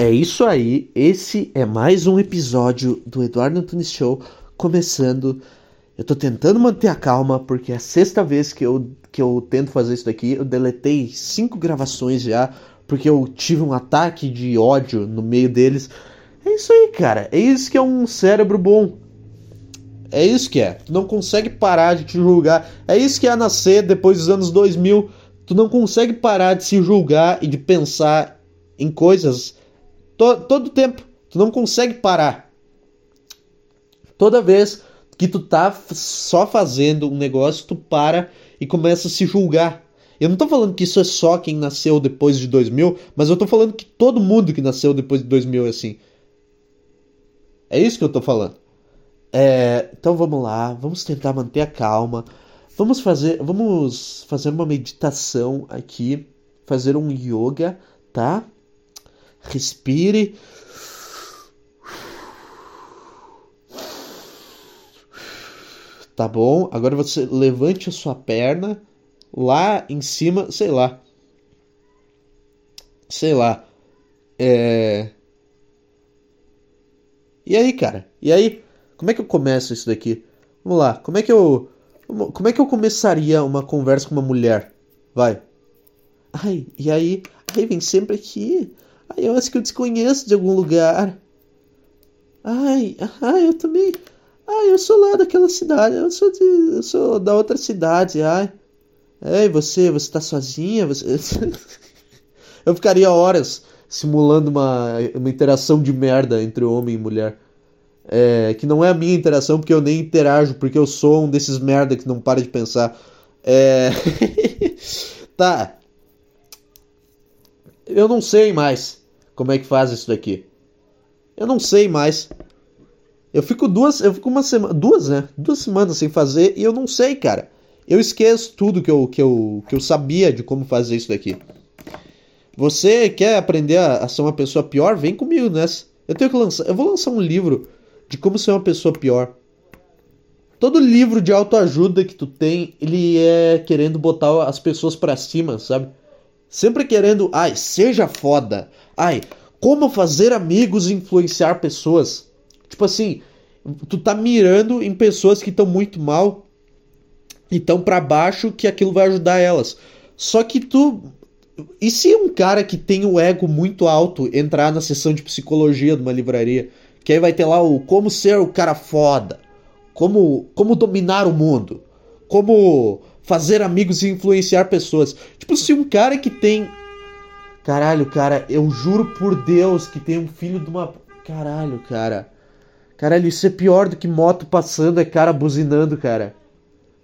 É isso aí, esse é mais um episódio do Eduardo Antunes Show começando. Eu tô tentando manter a calma porque é a sexta vez que eu, que eu tento fazer isso daqui. Eu deletei cinco gravações já porque eu tive um ataque de ódio no meio deles. É isso aí, cara. É isso que é um cérebro bom. É isso que é. Tu não consegue parar de te julgar. É isso que é nascer depois dos anos 2000. Tu não consegue parar de se julgar e de pensar em coisas to, todo tempo. Tu não consegue parar. Toda vez que tu tá só fazendo um negócio, tu para e começa a se julgar. Eu não tô falando que isso é só quem nasceu depois de 2000, mas eu tô falando que todo mundo que nasceu depois de 2000 é assim. É isso que eu tô falando. É, então vamos lá, vamos tentar manter a calma. Vamos fazer, vamos fazer uma meditação aqui, fazer um yoga, tá? Respire. Tá bom? Agora você levante a sua perna lá em cima, sei lá. Sei lá. É. E aí, cara? E aí? Como é que eu começo isso daqui? Vamos lá. Como é que eu. Como é que eu começaria uma conversa com uma mulher? Vai. Ai, e aí? Ai, vem sempre aqui. Eu acho que eu desconheço de algum lugar. Ai, ai, eu também. Ai, eu sou lá daquela cidade. Eu sou de, eu sou da outra cidade. Ai. Ei, você, você tá sozinha? Você... eu ficaria horas simulando uma, uma interação de merda entre homem e mulher. É, que não é a minha interação, porque eu nem interajo, porque eu sou um desses merda que não para de pensar. É... tá. Eu não sei mais como é que faz isso daqui. Eu não sei mais. Eu fico duas, eu fico uma semana, duas, né? Duas semanas sem fazer e eu não sei, cara. Eu esqueço tudo que eu, que eu, que eu sabia de como fazer isso daqui. Você quer aprender a, a ser uma pessoa pior? Vem comigo nessa. Eu tenho que lançar, eu vou lançar um livro de como ser uma pessoa pior. Todo livro de autoajuda que tu tem, ele é querendo botar as pessoas para cima, sabe? Sempre querendo, ai, seja foda. Ai, como fazer amigos e influenciar pessoas. Tipo assim, tu tá mirando em pessoas que estão muito mal e estão para baixo que aquilo vai ajudar elas. Só que tu e se um cara que tem o ego muito alto entrar na sessão de psicologia de uma livraria, que aí vai ter lá o como ser o cara foda, como como dominar o mundo, como fazer amigos e influenciar pessoas. Tipo, se um cara que tem. Caralho, cara, eu juro por Deus que tem um filho de uma. Caralho, cara. Caralho, isso é pior do que moto passando, é cara buzinando, cara.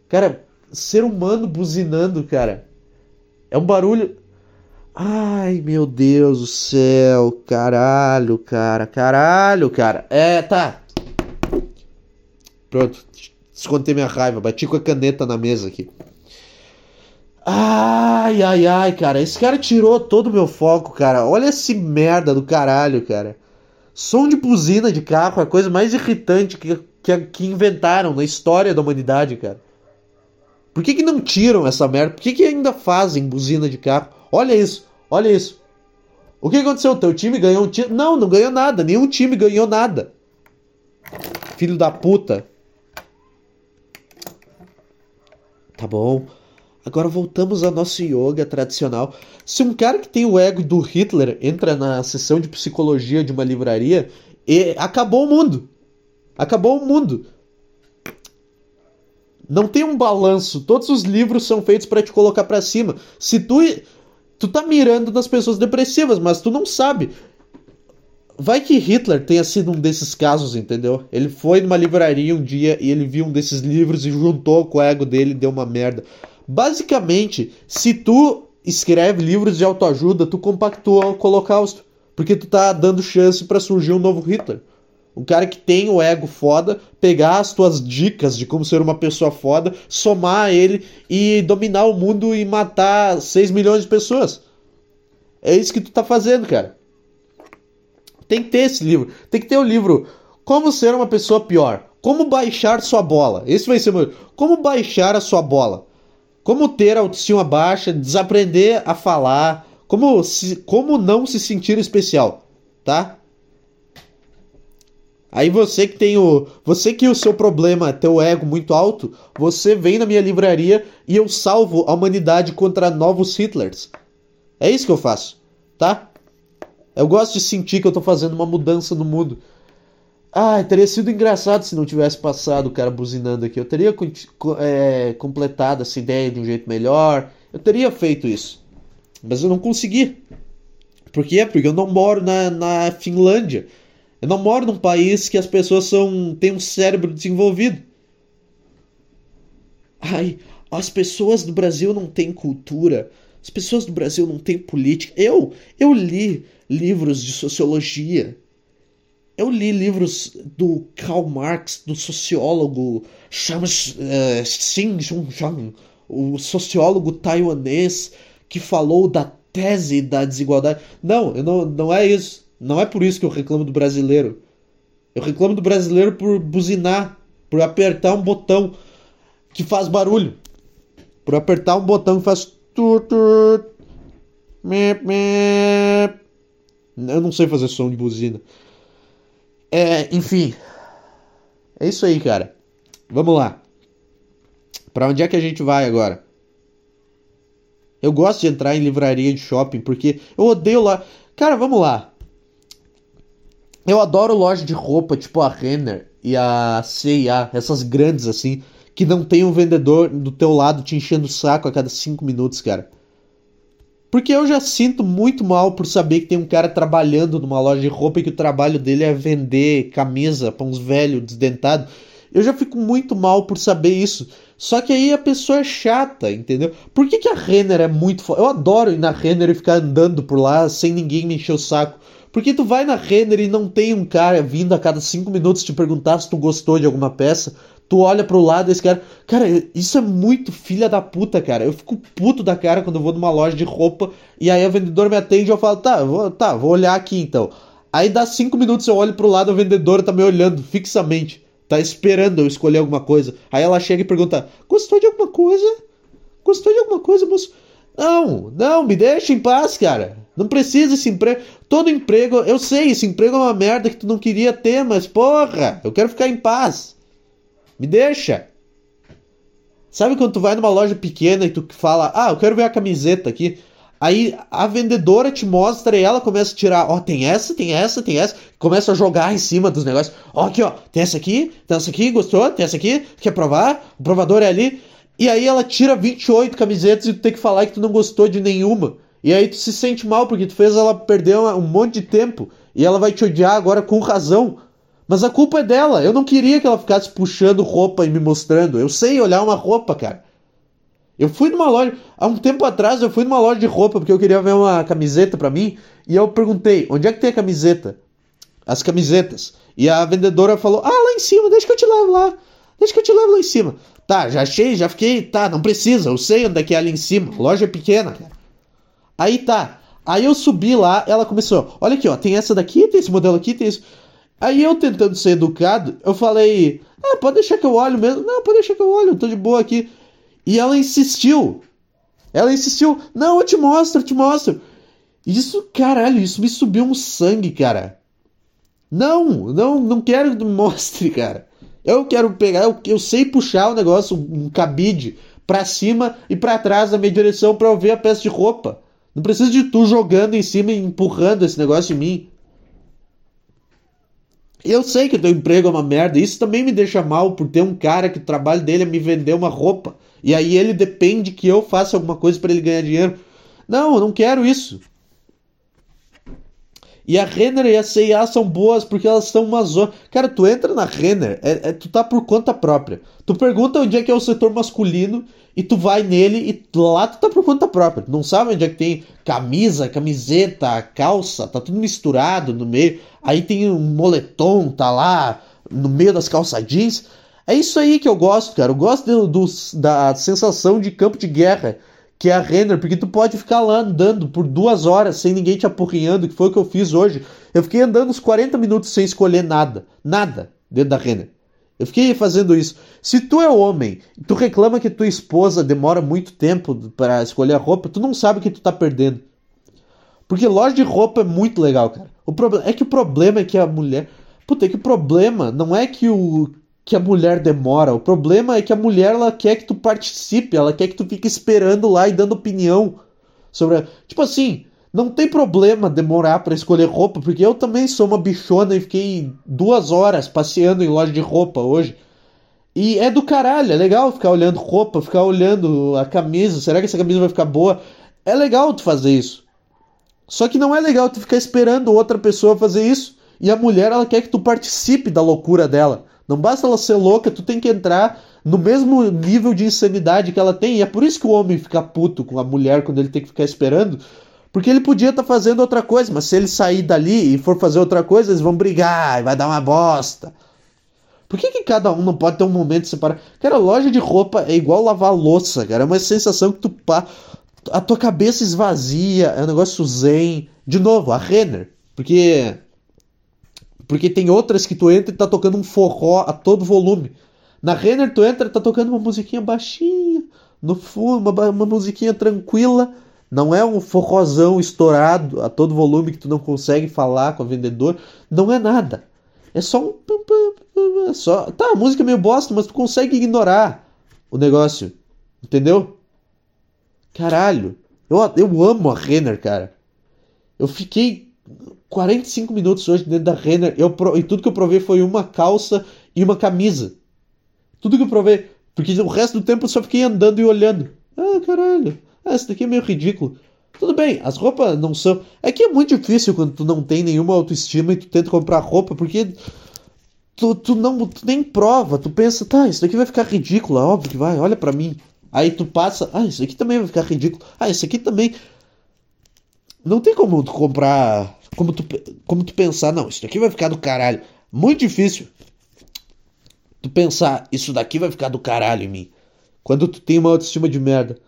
Cara, ser humano buzinando, cara. É um barulho. Ai, meu Deus do céu. Caralho, cara. Caralho, cara. É, tá. Pronto. Descontei minha raiva. Bati com a caneta na mesa aqui. Ai, ai, ai, cara. Esse cara tirou todo o meu foco, cara. Olha esse merda do caralho, cara. Som de buzina de carro é a coisa mais irritante que, que, que inventaram na história da humanidade, cara. Por que, que não tiram essa merda? Por que, que ainda fazem buzina de carro? Olha isso, olha isso. O que aconteceu? O teu time ganhou um time? Não, não ganhou nada. Nenhum time ganhou nada. Filho da puta. Tá bom. Agora voltamos ao nosso yoga tradicional. Se um cara que tem o ego do Hitler entra na sessão de psicologia de uma livraria, e acabou o mundo. Acabou o mundo. Não tem um balanço. Todos os livros são feitos para te colocar para cima. Se tu tu tá mirando nas pessoas depressivas, mas tu não sabe. Vai que Hitler tenha sido um desses casos, entendeu? Ele foi numa livraria um dia e ele viu um desses livros e juntou com o ego dele e deu uma merda. Basicamente, se tu escreve livros de autoajuda, tu compactua o Holocausto, porque tu tá dando chance para surgir um novo Hitler. Um cara que tem o ego foda, pegar as tuas dicas de como ser uma pessoa foda, somar ele e dominar o mundo e matar 6 milhões de pessoas. É isso que tu tá fazendo, cara. Tem que ter esse livro. Tem que ter o livro Como Ser uma Pessoa Pior. Como baixar sua bola. Esse vai ser o meu. Como baixar a sua bola. Como ter autoestima baixa, desaprender a falar, como, se, como não se sentir especial. tá? Aí você que tem o. Você que o seu problema teu ego muito alto, você vem na minha livraria e eu salvo a humanidade contra novos Hitlers. É isso que eu faço, tá? Eu gosto de sentir que eu tô fazendo uma mudança no mundo. Ah, teria sido engraçado se não tivesse passado o cara buzinando aqui. Eu teria é, completado essa ideia de um jeito melhor. Eu teria feito isso. Mas eu não consegui. Por quê? Porque eu não moro na, na Finlândia. Eu não moro num país que as pessoas são têm um cérebro desenvolvido. Ai, as pessoas do Brasil não têm cultura. As pessoas do Brasil não têm política. Eu, eu li livros de sociologia. Eu li livros do Karl Marx, do sociólogo Shams uh, Xin Zhang, o sociólogo taiwanês que falou da tese da desigualdade. Não, não, não é isso. Não é por isso que eu reclamo do brasileiro. Eu reclamo do brasileiro por buzinar, por apertar um botão que faz barulho. Por apertar um botão que faz. Eu não sei fazer som de buzina. É, enfim. É isso aí, cara. Vamos lá. Para onde é que a gente vai agora? Eu gosto de entrar em livraria de shopping porque eu odeio lá. Cara, vamos lá. Eu adoro loja de roupa, tipo a Renner e a C&A, essas grandes assim, que não tem um vendedor do teu lado te enchendo o saco a cada 5 minutos, cara. Porque eu já sinto muito mal por saber que tem um cara trabalhando numa loja de roupa e que o trabalho dele é vender camisa pra uns velhos desdentados. Eu já fico muito mal por saber isso. Só que aí a pessoa é chata, entendeu? Por que, que a Renner é muito foda? Eu adoro ir na Renner e ficar andando por lá sem ninguém me encher o saco. Porque tu vai na Renner e não tem um cara vindo a cada cinco minutos te perguntar se tu gostou de alguma peça. Tu olha pro lado esse cara. Cara, isso é muito filha da puta, cara. Eu fico puto da cara quando eu vou numa loja de roupa e aí a vendedora me atende e eu falo, tá, vou, tá, vou olhar aqui então. Aí dá cinco minutos eu olho pro lado, a vendedora tá me olhando fixamente. Tá esperando eu escolher alguma coisa. Aí ela chega e pergunta: Gostou de alguma coisa? Gostou de alguma coisa, moço? Não, não, me deixa em paz, cara. Não precisa esse emprego. Todo emprego, eu sei, esse emprego é uma merda que tu não queria ter, mas porra, eu quero ficar em paz. Me deixa. Sabe quando tu vai numa loja pequena e tu fala, ah, eu quero ver a camiseta aqui. Aí a vendedora te mostra e ela começa a tirar, ó, oh, tem essa, tem essa, tem essa. Começa a jogar em cima dos negócios. Ó, oh, aqui, ó, tem essa aqui, tem essa aqui, gostou? Tem essa aqui, quer provar? O provador é ali. E aí ela tira 28 camisetas e tu tem que falar que tu não gostou de nenhuma. E aí tu se sente mal porque tu fez ela perder um monte de tempo e ela vai te odiar agora com razão. Mas a culpa é dela. Eu não queria que ela ficasse puxando roupa e me mostrando. Eu sei olhar uma roupa, cara. Eu fui numa loja, há um tempo atrás eu fui numa loja de roupa porque eu queria ver uma camiseta para mim e eu perguntei: "Onde é que tem a camiseta?" As camisetas. E a vendedora falou: "Ah, lá em cima, deixa que eu te levo lá. Deixa que eu te levo lá em cima." Tá, já achei, já fiquei, tá, não precisa, eu sei onde é que é ali em cima. Loja é pequena, cara. Aí tá. Aí eu subi lá, ela começou: "Olha aqui, ó, tem essa daqui, tem esse modelo aqui, tem isso." Aí eu tentando ser educado, eu falei: "Ah, pode deixar que eu olho mesmo." "Não, pode deixar que eu olho, eu tô de boa aqui." E ela insistiu. Ela insistiu: "Não, eu te mostro, eu te mostro." Isso, caralho, isso me subiu um sangue, cara. Não, não, não quero que me mostre, cara. Eu quero pegar, eu, eu sei puxar o negócio, um cabide, pra cima e para trás da minha direção para eu ver a peça de roupa. Não precisa de tu jogando em cima e empurrando esse negócio em mim. Eu sei que teu emprego é uma merda. Isso também me deixa mal por ter um cara que o trabalho dele é me vender uma roupa. E aí ele depende que eu faça alguma coisa para ele ganhar dinheiro. Não, eu não quero isso. E a Renner e a CIA são boas porque elas são uma zona. Cara, tu entra na Renner, é, é, tu tá por conta própria. Tu pergunta onde é que é o setor masculino e tu vai nele e lá tu tá por conta própria. Tu não sabe onde é que tem camisa, camiseta, calça, tá tudo misturado no meio. Aí tem um moletom, tá lá no meio das calças jeans. É isso aí que eu gosto, cara. Eu gosto do, do, da sensação de campo de guerra que é a Renner, porque tu pode ficar lá andando por duas horas sem ninguém te apurrinhando, que foi o que eu fiz hoje. Eu fiquei andando uns 40 minutos sem escolher nada. Nada dentro da Renner. Eu fiquei fazendo isso. Se tu é homem e tu reclama que tua esposa demora muito tempo para escolher a roupa, tu não sabe o que tu tá perdendo. Porque loja de roupa é muito legal, cara. O problema é que o problema é que a mulher. Puta, é que o problema não é que o que a mulher demora. O problema é que a mulher ela quer que tu participe, ela quer que tu fique esperando lá e dando opinião sobre. A... Tipo assim, não tem problema demorar para escolher roupa, porque eu também sou uma bichona e fiquei duas horas passeando em loja de roupa hoje. E é do caralho, é legal ficar olhando roupa, ficar olhando a camisa, será que essa camisa vai ficar boa? É legal tu fazer isso. Só que não é legal tu ficar esperando outra pessoa fazer isso. E a mulher, ela quer que tu participe da loucura dela. Não basta ela ser louca, tu tem que entrar no mesmo nível de insanidade que ela tem. E é por isso que o homem fica puto com a mulher quando ele tem que ficar esperando. Porque ele podia estar tá fazendo outra coisa, mas se ele sair dali e for fazer outra coisa, eles vão brigar e vai dar uma bosta. Por que, que cada um não pode ter um momento separado? Cara, loja de roupa é igual lavar louça, cara. É uma sensação que tu pá. A tua cabeça esvazia, é um negócio zen. De novo, a Renner. Porque porque tem outras que tu entra e tá tocando um forró a todo volume. Na Renner tu entra e tá tocando uma musiquinha baixinha, no fundo, uma, uma musiquinha tranquila. Não é um forrozão estourado a todo volume que tu não consegue falar com o vendedor. Não é nada. É só um. Só... Tá, a música é meio bosta, mas tu consegue ignorar o negócio. Entendeu? Caralho. Eu, eu amo a Renner, cara. Eu fiquei 45 minutos hoje dentro da Renner eu, e tudo que eu provei foi uma calça e uma camisa. Tudo que eu provei. Porque o resto do tempo eu só fiquei andando e olhando. Ah, caralho. Ah, isso daqui é meio ridículo. Tudo bem, as roupas não são. É que é muito difícil quando tu não tem nenhuma autoestima e tu tenta comprar roupa, porque tu, tu não tu nem prova, tu pensa, tá, isso daqui vai ficar ridículo, óbvio que vai, olha para mim. Aí tu passa, ah, isso aqui também vai ficar ridículo. Ah, isso aqui também. Não tem como tu comprar como tu, como tu pensar, não, isso daqui vai ficar do caralho. Muito difícil tu pensar, isso daqui vai ficar do caralho em mim. Quando tu tem uma autoestima de merda.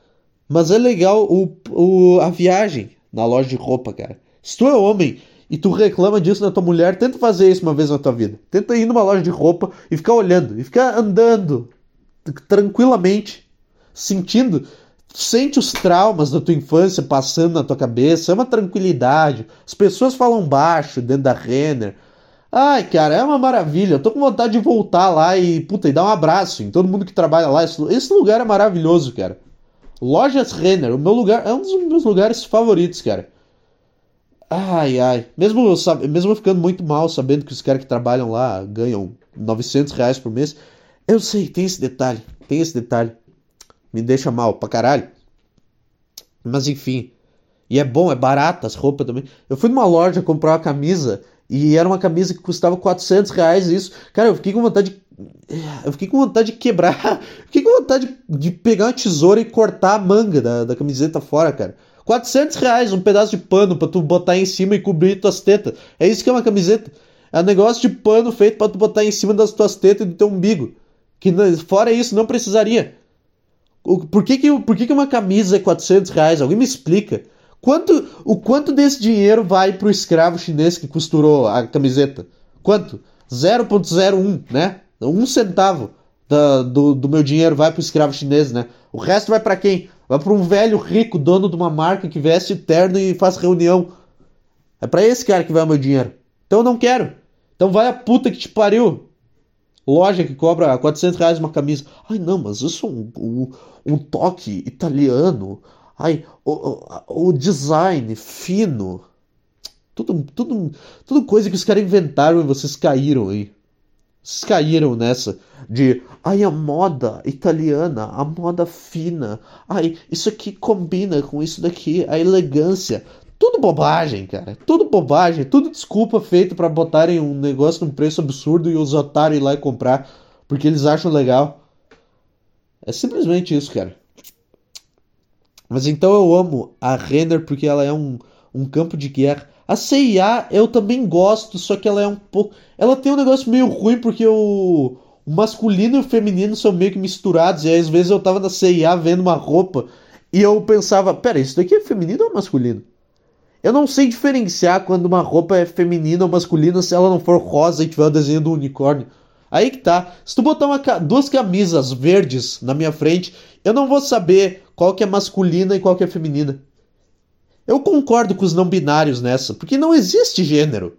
Mas é legal o, o, a viagem na loja de roupa, cara. Se tu é homem e tu reclama disso na tua mulher, tenta fazer isso uma vez na tua vida. Tenta ir numa loja de roupa e ficar olhando, e ficar andando tranquilamente, sentindo sente os traumas da tua infância passando na tua cabeça, é uma tranquilidade. As pessoas falam baixo dentro da Renner. Ai, cara, é uma maravilha. Eu tô com vontade de voltar lá e, puta, e dar um abraço em todo mundo que trabalha lá. Esse, lugar é maravilhoso, cara. Lojas Renner, o meu lugar, é um dos meus lugares favoritos, cara. Ai, ai. Mesmo, sabe, mesmo ficando muito mal, sabendo que os caras que trabalham lá ganham 900 reais por mês. Eu sei, tem esse detalhe. Tem esse detalhe me deixa mal pra caralho. Mas enfim. E é bom, é barato as roupas também. Eu fui numa loja comprar uma camisa e era uma camisa que custava 400 reais isso. Cara, eu fiquei com vontade de... Eu fiquei com vontade de quebrar. Fiquei com vontade de pegar uma tesoura e cortar a manga da, da camiseta fora, cara. 400 reais um pedaço de pano pra tu botar em cima e cobrir tuas tetas. É isso que é uma camiseta. É um negócio de pano feito pra tu botar em cima das tuas tetas e do teu umbigo. Que fora isso não precisaria. Por que, que, por que, que uma camisa é 400 reais? Alguém me explica. Quanto, o quanto desse dinheiro vai para o escravo chinês que costurou a camiseta? Quanto? 0,01, né? Um centavo da, do, do meu dinheiro vai para o escravo chinês, né? O resto vai para quem? Vai para um velho rico dono de uma marca que veste terno e faz reunião. É para esse cara que vai o meu dinheiro. Então eu não quero. Então vai a puta que te pariu loja que cobra 400 reais uma camisa. Ai, não, mas isso é um, um, um toque italiano. Ai, o, o, o, design fino. Tudo, tudo, tudo coisa que os caras inventaram e vocês caíram aí. Caíram nessa de ai a moda italiana, a moda fina. Ai, isso aqui combina com isso daqui, a elegância. Tudo bobagem, cara. Tudo bobagem. Tudo desculpa feito para botarem um negócio num preço absurdo e os otários ir lá e comprar porque eles acham legal. É simplesmente isso, cara. Mas então eu amo a Renner porque ela é um, um campo de guerra. A CIA eu também gosto, só que ela é um pouco. Ela tem um negócio meio ruim porque o, o masculino e o feminino são meio que misturados. E às vezes eu tava na CIA vendo uma roupa e eu pensava: pera, isso daqui é feminino ou masculino? Eu não sei diferenciar quando uma roupa é feminina ou masculina se ela não for rosa e tiver o desenho do unicórnio. Aí que tá. Se tu botar uma, duas camisas verdes na minha frente, eu não vou saber qual que é masculina e qual que é feminina. Eu concordo com os não binários nessa, porque não existe gênero.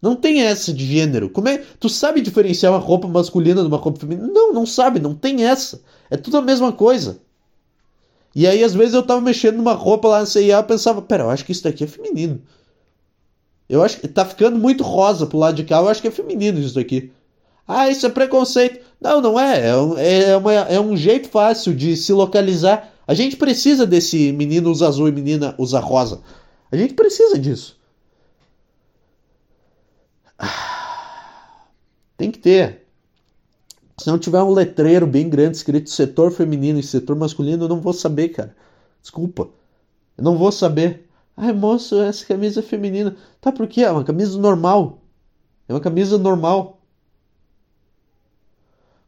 Não tem essa de gênero. Como é? Tu sabe diferenciar uma roupa masculina de uma roupa feminina? Não, não sabe, não tem essa. É tudo a mesma coisa. E aí, às vezes, eu tava mexendo numa roupa lá na CIA e pensava, pera, eu acho que isso daqui é feminino. Eu acho que tá ficando muito rosa pro lado de cá, eu acho que é feminino isso daqui. Ah, isso é preconceito. Não, não é. É, é, uma, é um jeito fácil de se localizar. A gente precisa desse menino usa azul e menina usa rosa. A gente precisa disso. Tem que ter. Se não tiver um letreiro bem grande escrito setor feminino e setor masculino, eu não vou saber, cara. Desculpa. Eu não vou saber. Ai, moço, essa camisa é feminina. Tá, por quê? É uma camisa normal. É uma camisa normal.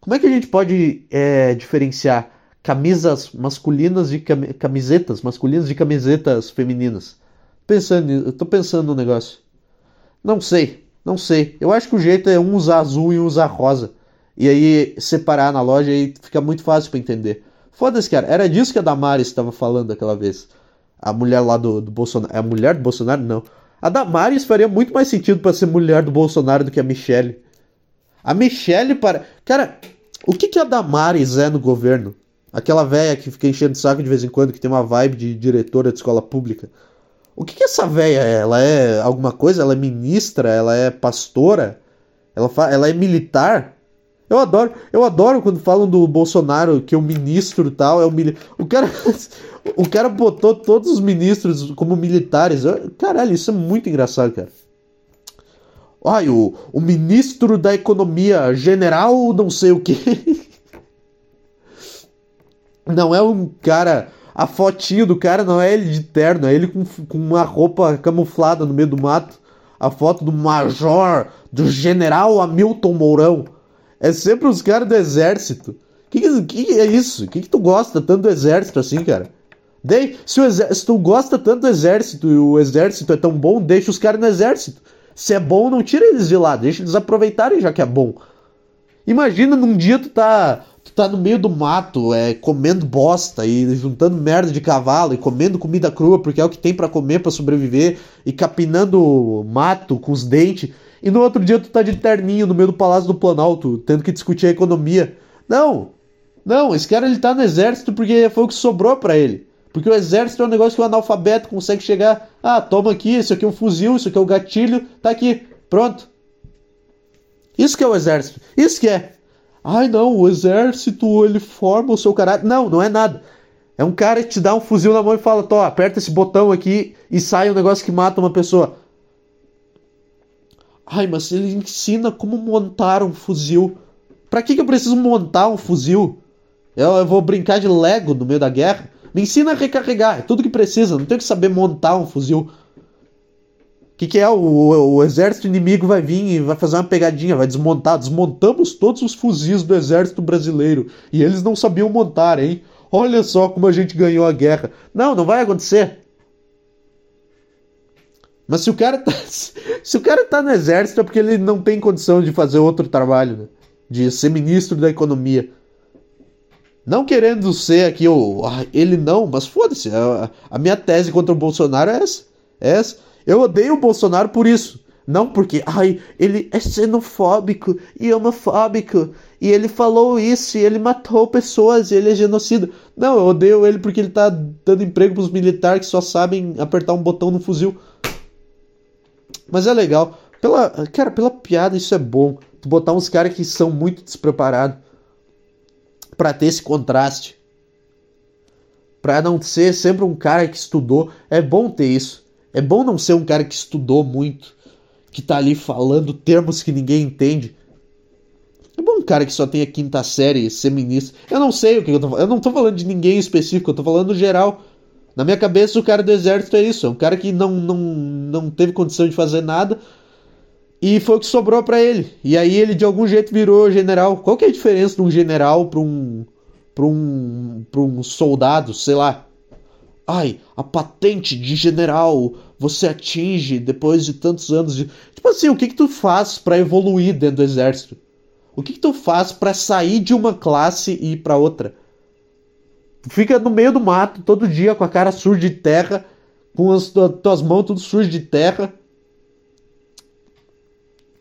Como é que a gente pode é, diferenciar camisas masculinas de cam camisetas masculinas de camisetas femininas? Pensando, eu tô pensando no negócio. Não sei, não sei. Eu acho que o jeito é um usar azul e um usar rosa. E aí separar na loja e fica muito fácil para entender. Foda-se, cara. Era disso que a Damares estava falando aquela vez. A mulher lá do, do Bolsonaro. É a mulher do Bolsonaro? Não. A Damares faria muito mais sentido para ser mulher do Bolsonaro do que a Michelle. A Michelle para. Cara, o que, que a Damares é no governo? Aquela velha que fica enchendo o saco de vez em quando, que tem uma vibe de diretora de escola pública. O que, que essa velha é? Ela é alguma coisa? Ela é ministra? Ela é pastora? Ela, fa... ela é militar? Eu adoro, eu adoro quando falam do Bolsonaro que o ministro tal é o mili... o cara o cara botou todos os ministros como militares. Caralho, isso é muito engraçado, cara. Ai, o, o ministro da economia, general não sei o que. Não é um cara. A fotinho do cara não é ele de terno, é ele com, com uma roupa camuflada no meio do mato. A foto do major, do general Hamilton Mourão. É sempre os caras do exército. Que, que, é isso? Que, que tu gosta tanto do exército assim, cara? De, se, o exército, se tu gosta tanto do exército e o exército é tão bom, deixa os caras no exército. Se é bom, não tira eles de lá, deixa eles aproveitarem já que é bom. Imagina num dia tu tá, tu tá no meio do mato, é, comendo bosta e juntando merda de cavalo e comendo comida crua porque é o que tem para comer para sobreviver e capinando mato com os dentes. E no outro dia tu tá de terninho no meio do Palácio do Planalto, tendo que discutir a economia. Não, não, esse cara ele tá no exército porque foi o que sobrou para ele. Porque o exército é um negócio que o analfabeto consegue chegar. Ah, toma aqui, isso aqui é um fuzil, isso aqui é o um gatilho, tá aqui, pronto. Isso que é o exército. Isso que é. Ai não, o exército ele forma o seu caráter. Não, não é nada. É um cara que te dá um fuzil na mão e fala: Tó, aperta esse botão aqui e sai um negócio que mata uma pessoa. Ai, mas ele ensina como montar um fuzil. Pra que, que eu preciso montar um fuzil? Eu, eu vou brincar de Lego no meio da guerra? Me ensina a recarregar, é tudo que precisa, não tem que saber montar um fuzil. O que, que é? O, o, o, exército inimigo vai vir e vai fazer uma pegadinha, vai desmontar. Desmontamos todos os fuzis do exército brasileiro. E eles não sabiam montar, hein? Olha só como a gente ganhou a guerra. Não, não vai acontecer. Mas se o cara tá, se o cara tá no exército é porque ele não tem condição de fazer outro trabalho, né? De ser ministro da economia. Não querendo ser aqui o. Ah, ele não, mas foda-se. A, a, minha tese contra o Bolsonaro é essa, é essa. Eu odeio o Bolsonaro por isso. Não porque, ai, ele é xenofóbico e homofóbico. E ele falou isso, e ele matou pessoas, e ele é genocida. Não, eu odeio ele porque ele tá dando emprego pros militares que só sabem apertar um botão no fuzil. Mas é legal. Pela, cara, pela piada isso é bom. Tu botar uns caras que são muito despreparados para ter esse contraste. Para não ser sempre um cara que estudou, é bom ter isso. É bom não ser um cara que estudou muito, que tá ali falando termos que ninguém entende. É bom um cara que só tem a quinta série ser ministro. Eu não sei o que eu tô falando. Eu não tô falando de ninguém específico, eu tô falando geral. Na minha cabeça, o cara do exército é isso. É um cara que não, não, não teve condição de fazer nada, e foi o que sobrou para ele. E aí ele de algum jeito virou general. Qual que é a diferença de um general para um para um para um soldado, sei lá? Ai, a patente de general você atinge depois de tantos anos de Tipo assim, o que que tu faz para evoluir dentro do exército? O que que tu faz para sair de uma classe e ir para outra? Tu fica no meio do mato todo dia com a cara suja de terra, com as tuas mãos tudo sujas de terra,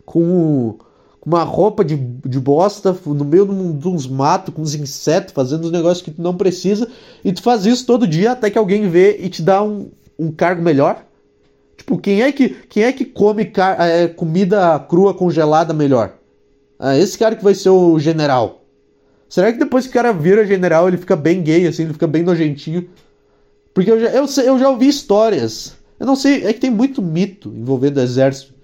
com uma roupa de, de bosta no meio de uns matos, com uns insetos, fazendo os negócios que tu não precisa, e tu faz isso todo dia até que alguém vê e te dá um, um cargo melhor? Tipo, quem é que, quem é que come é, comida crua congelada melhor? Ah, esse cara que vai ser o general. Será que depois que o cara vira general ele fica bem gay, assim, ele fica bem nojentinho? Porque eu já, eu, eu já ouvi histórias. Eu não sei, é que tem muito mito envolvendo o exército.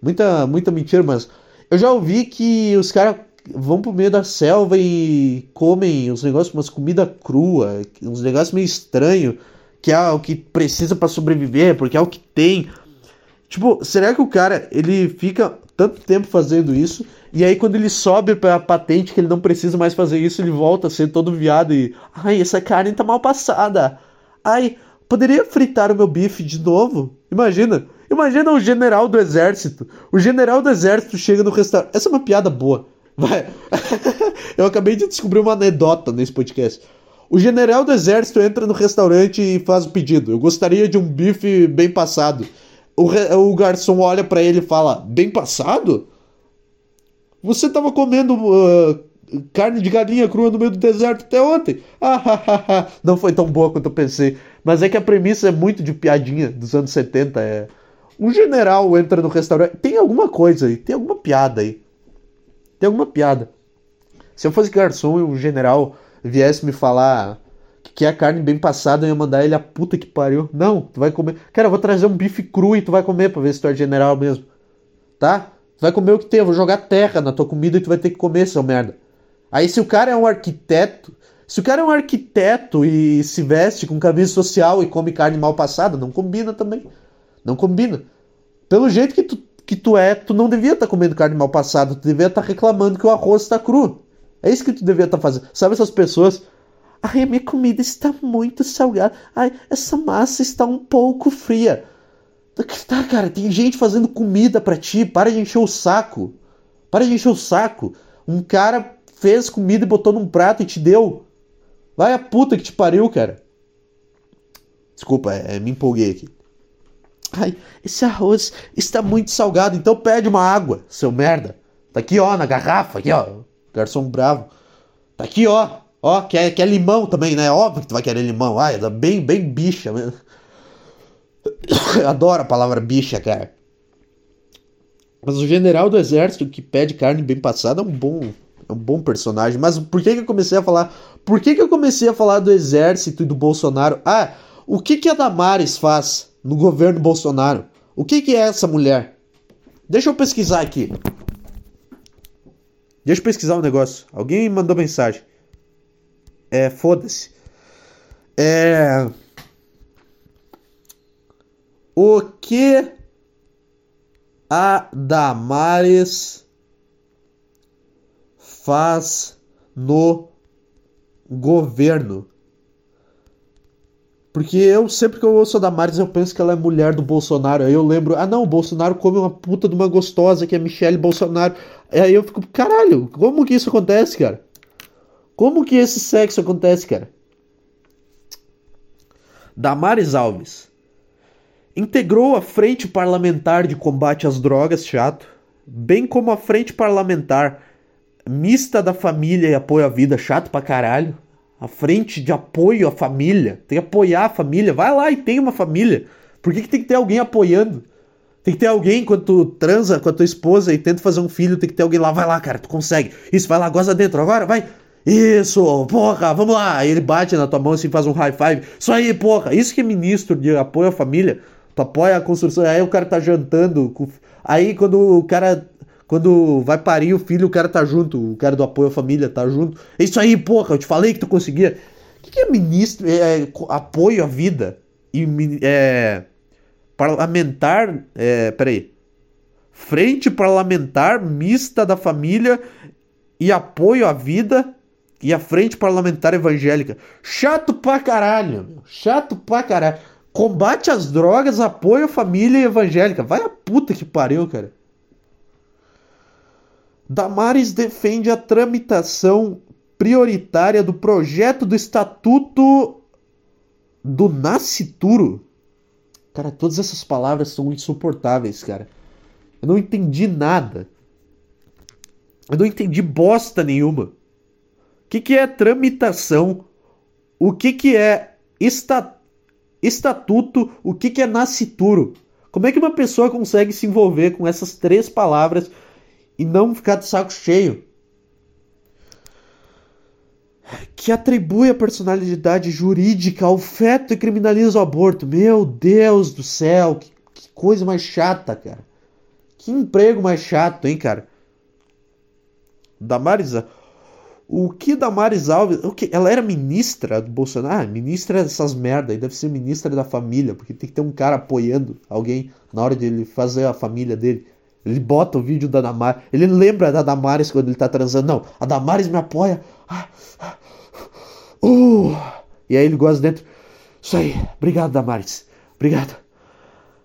Muita, muita mentira, mas eu já ouvi que os caras vão pro meio da selva e comem uns negócios, umas comida crua, uns negócios meio estranhos, que é o que precisa para sobreviver, porque é o que tem. Tipo, será que o cara, ele fica tanto tempo fazendo isso, e aí quando ele sobe pra patente que ele não precisa mais fazer isso, ele volta a ser todo viado e... Ai, essa carne tá mal passada. Ai, poderia fritar o meu bife de novo? Imagina, imagina o general do exército. O general do exército chega no restaurante... Essa é uma piada boa. Vai. Eu acabei de descobrir uma anedota nesse podcast. O general do exército entra no restaurante e faz o pedido. Eu gostaria de um bife bem passado o, o garçom olha para ele e fala: Bem passado? Você tava comendo uh, carne de galinha crua no meio do deserto até ontem. Ah, Não foi tão boa quanto eu pensei. Mas é que a premissa é muito de piadinha dos anos 70. É. Um general entra no restaurante. Tem alguma coisa aí, tem alguma piada aí. Tem alguma piada. Se eu fosse garçom e um general viesse me falar que a carne bem passada, eu ia mandar ele a puta que pariu. Não, tu vai comer. Cara, eu vou trazer um bife cru e tu vai comer pra ver se tu é general mesmo. Tá? Tu vai comer o que tem, eu vou jogar terra na tua comida e tu vai ter que comer, seu merda. Aí se o cara é um arquiteto, se o cara é um arquiteto e se veste com camisa social e come carne mal passada, não combina também. Não combina. Pelo jeito que tu, que tu é, tu não devia estar tá comendo carne mal passada, tu devia estar tá reclamando que o arroz está cru. É isso que tu devia estar tá fazendo. Sabe essas pessoas Ai, a minha comida está muito salgada. Ai, essa massa está um pouco fria. Tá, cara, tem gente fazendo comida para ti. Para de encher o saco. Para de encher o saco. Um cara fez comida e botou num prato e te deu. Vai a puta que te pariu, cara. Desculpa, é, me empolguei aqui. Ai, esse arroz está muito salgado, então pede uma água, seu merda. Tá aqui, ó, na garrafa, aqui, ó. Garçom bravo. Tá aqui, ó. Ó, quer, quer limão também, né? Óbvio que tu vai querer limão. Ai, é bem, bem bicha mesmo. Adoro a palavra bicha, cara. Mas o general do exército que pede carne bem passada é um bom, é um bom personagem. Mas por que, que eu comecei a falar? Por que, que eu comecei a falar do exército e do Bolsonaro? Ah, o que, que a Damares faz no governo Bolsonaro? O que, que é essa mulher? Deixa eu pesquisar aqui. Deixa eu pesquisar um negócio. Alguém mandou mensagem. É, foda-se. É. O que a Damares faz no governo? Porque eu, sempre que eu ouço a Damares, eu penso que ela é mulher do Bolsonaro. Aí eu lembro, ah não, o Bolsonaro come uma puta de uma gostosa que é Michelle Bolsonaro. Aí eu fico, caralho, como que isso acontece, cara? Como que esse sexo acontece, cara? Damares Alves integrou a Frente Parlamentar de Combate às Drogas, chato, bem como a Frente Parlamentar Mista da Família e Apoio à Vida, chato pra caralho. A frente de apoio à família, tem que apoiar a família, vai lá e tem uma família. Por que, que tem que ter alguém apoiando? Tem que ter alguém quando tu transa com a tua esposa e tenta fazer um filho, tem que ter alguém lá, vai lá, cara, tu consegue. Isso, vai lá, goza dentro, agora, vai. Isso, porra, vamos lá. Ele bate na tua mão assim, faz um high five. Isso aí, porra. Isso que é ministro de apoio à família. Tu apoia a construção. Aí o cara tá jantando. Aí quando o cara. Quando vai parir o filho, o cara tá junto. O cara do apoio à família tá junto. Isso aí, porra, eu te falei que tu conseguia. O que, que é ministro? É, é, apoio à vida. E é, parlamentar. É, peraí. Frente parlamentar mista da família e apoio à vida e a Frente Parlamentar Evangélica. Chato pra caralho, meu. Chato pra caralho. Combate às drogas, apoio à família evangélica. Vai a puta que pariu, cara. Damares defende a tramitação prioritária do projeto do Estatuto do Nascituro. Cara, todas essas palavras são insuportáveis, cara. Eu não entendi nada. Eu não entendi bosta nenhuma. O que, que é tramitação? O que, que é esta, estatuto? O que, que é nascituro? Como é que uma pessoa consegue se envolver com essas três palavras e não ficar de saco cheio? Que atribui a personalidade jurídica ao feto e criminaliza o aborto. Meu Deus do céu, que, que coisa mais chata, cara. Que emprego mais chato, hein, cara? Damares, o que Damares Alves, o que ela era ministra do Bolsonaro, ah, ministra dessas merda, e deve ser ministra da família, porque tem que ter um cara apoiando alguém na hora de ele fazer a família dele. Ele bota o vídeo da Damares, ele lembra da Damares quando ele tá transando. Não, a Damares me apoia. Ah, uh, e aí ele gosta dentro. Isso aí, obrigado Damares, obrigado.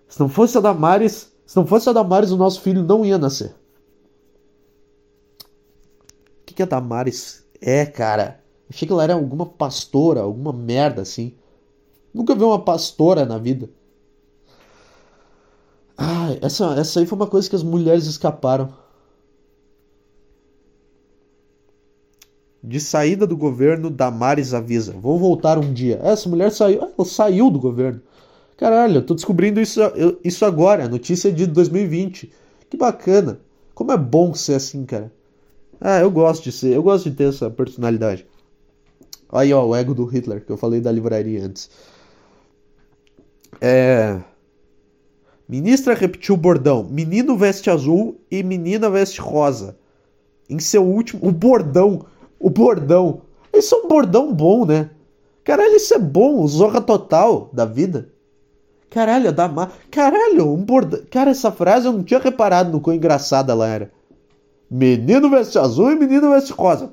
Se não fosse a Damares, se não fosse a Damares, o nosso filho não ia nascer que, que a Damares é, cara? Achei que ela era alguma pastora, alguma merda assim. Nunca vi uma pastora na vida. Ah, essa, essa aí foi uma coisa que as mulheres escaparam. De saída do governo, Damares avisa. Vou voltar um dia. Essa mulher saiu. Ela saiu do governo. Caralho, eu tô descobrindo isso, isso agora. Notícia de 2020. Que bacana. Como é bom ser assim, cara. Ah, eu gosto de ser, eu gosto de ter essa personalidade. Aí, ó, o ego do Hitler, que eu falei da livraria antes. É. Ministra repetiu o bordão: menino veste azul e menina veste rosa. Em seu último. O bordão! O bordão! Isso é um bordão bom, né? Caralho, isso é bom, zorra total da vida. Caralho, da ma... Caralho, um bordão. Cara, essa frase eu não tinha reparado no quão engraçada ela era. Menino veste azul e menino veste rosa.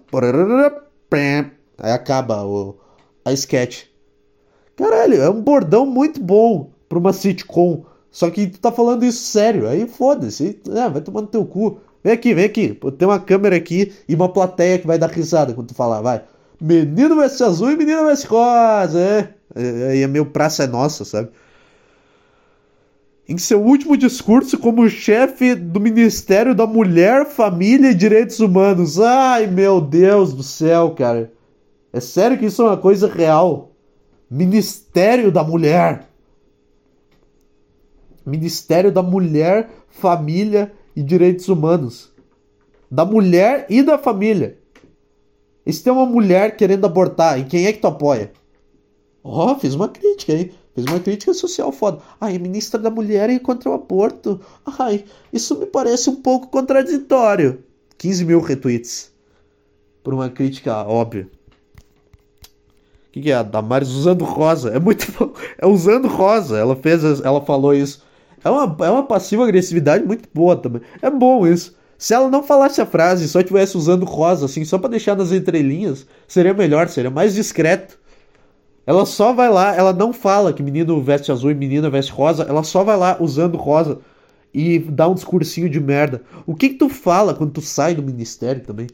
Aí acaba o, a sketch. Caralho, é um bordão muito bom pra uma sitcom. Só que tu tá falando isso sério. Aí foda-se. É, vai tomar no teu cu. Vem aqui, vem aqui. Tem uma câmera aqui e uma plateia que vai dar risada quando tu falar. Vai. Menino veste azul e menino veste rosa. É. Aí é, é meu praça é nossa, sabe? em seu último discurso como chefe do Ministério da Mulher, Família e Direitos Humanos. Ai, meu Deus do céu, cara. É sério que isso é uma coisa real? Ministério da Mulher. Ministério da Mulher, Família e Direitos Humanos. Da mulher e da família. E se tem uma mulher querendo abortar, em quem é que tu apoia? Ó, oh, fiz uma crítica aí. Fez uma crítica social foda. Ai, ministra da Mulher é contra o aborto. Ai, isso me parece um pouco contraditório. 15 mil retweets. Por uma crítica óbvia. O que, que é? A Damares usando rosa. É muito. É usando rosa. Ela fez. Ela falou isso. É uma, é uma passiva agressividade muito boa também. É bom isso. Se ela não falasse a frase, só estivesse usando rosa, assim, só para deixar nas entrelinhas, seria melhor, seria mais discreto. Ela só vai lá, ela não fala que menino veste azul e menina veste rosa, ela só vai lá usando rosa e dá um discursinho de merda. O que, que tu fala quando tu sai do ministério também?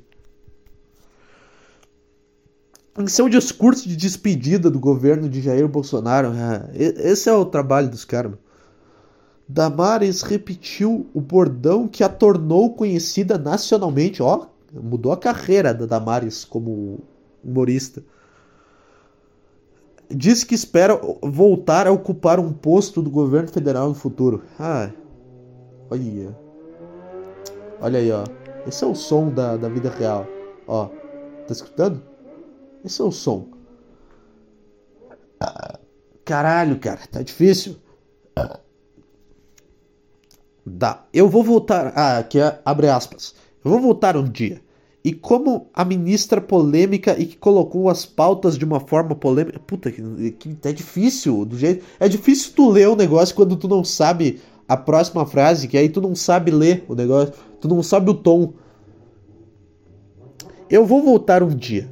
Em seu discurso de despedida do governo de Jair Bolsonaro, é, esse é o trabalho dos caras. Damares repetiu o bordão que a tornou conhecida nacionalmente. Ó, mudou a carreira da Damares como humorista diz que espera voltar a ocupar um posto do governo federal no futuro. Ah, olha. Olha aí, ó. Esse é o som da, da vida real. Ó, tá escutando? Esse é o som. caralho, cara, tá difícil. Dá. Eu vou voltar. Ah, aqui é, abre aspas. Eu vou voltar um dia e como a ministra polêmica e que colocou as pautas de uma forma polêmica. Puta, que, que é difícil do jeito. É difícil tu ler o negócio quando tu não sabe a próxima frase, que aí tu não sabe ler o negócio, tu não sabe o tom. Eu vou voltar um dia.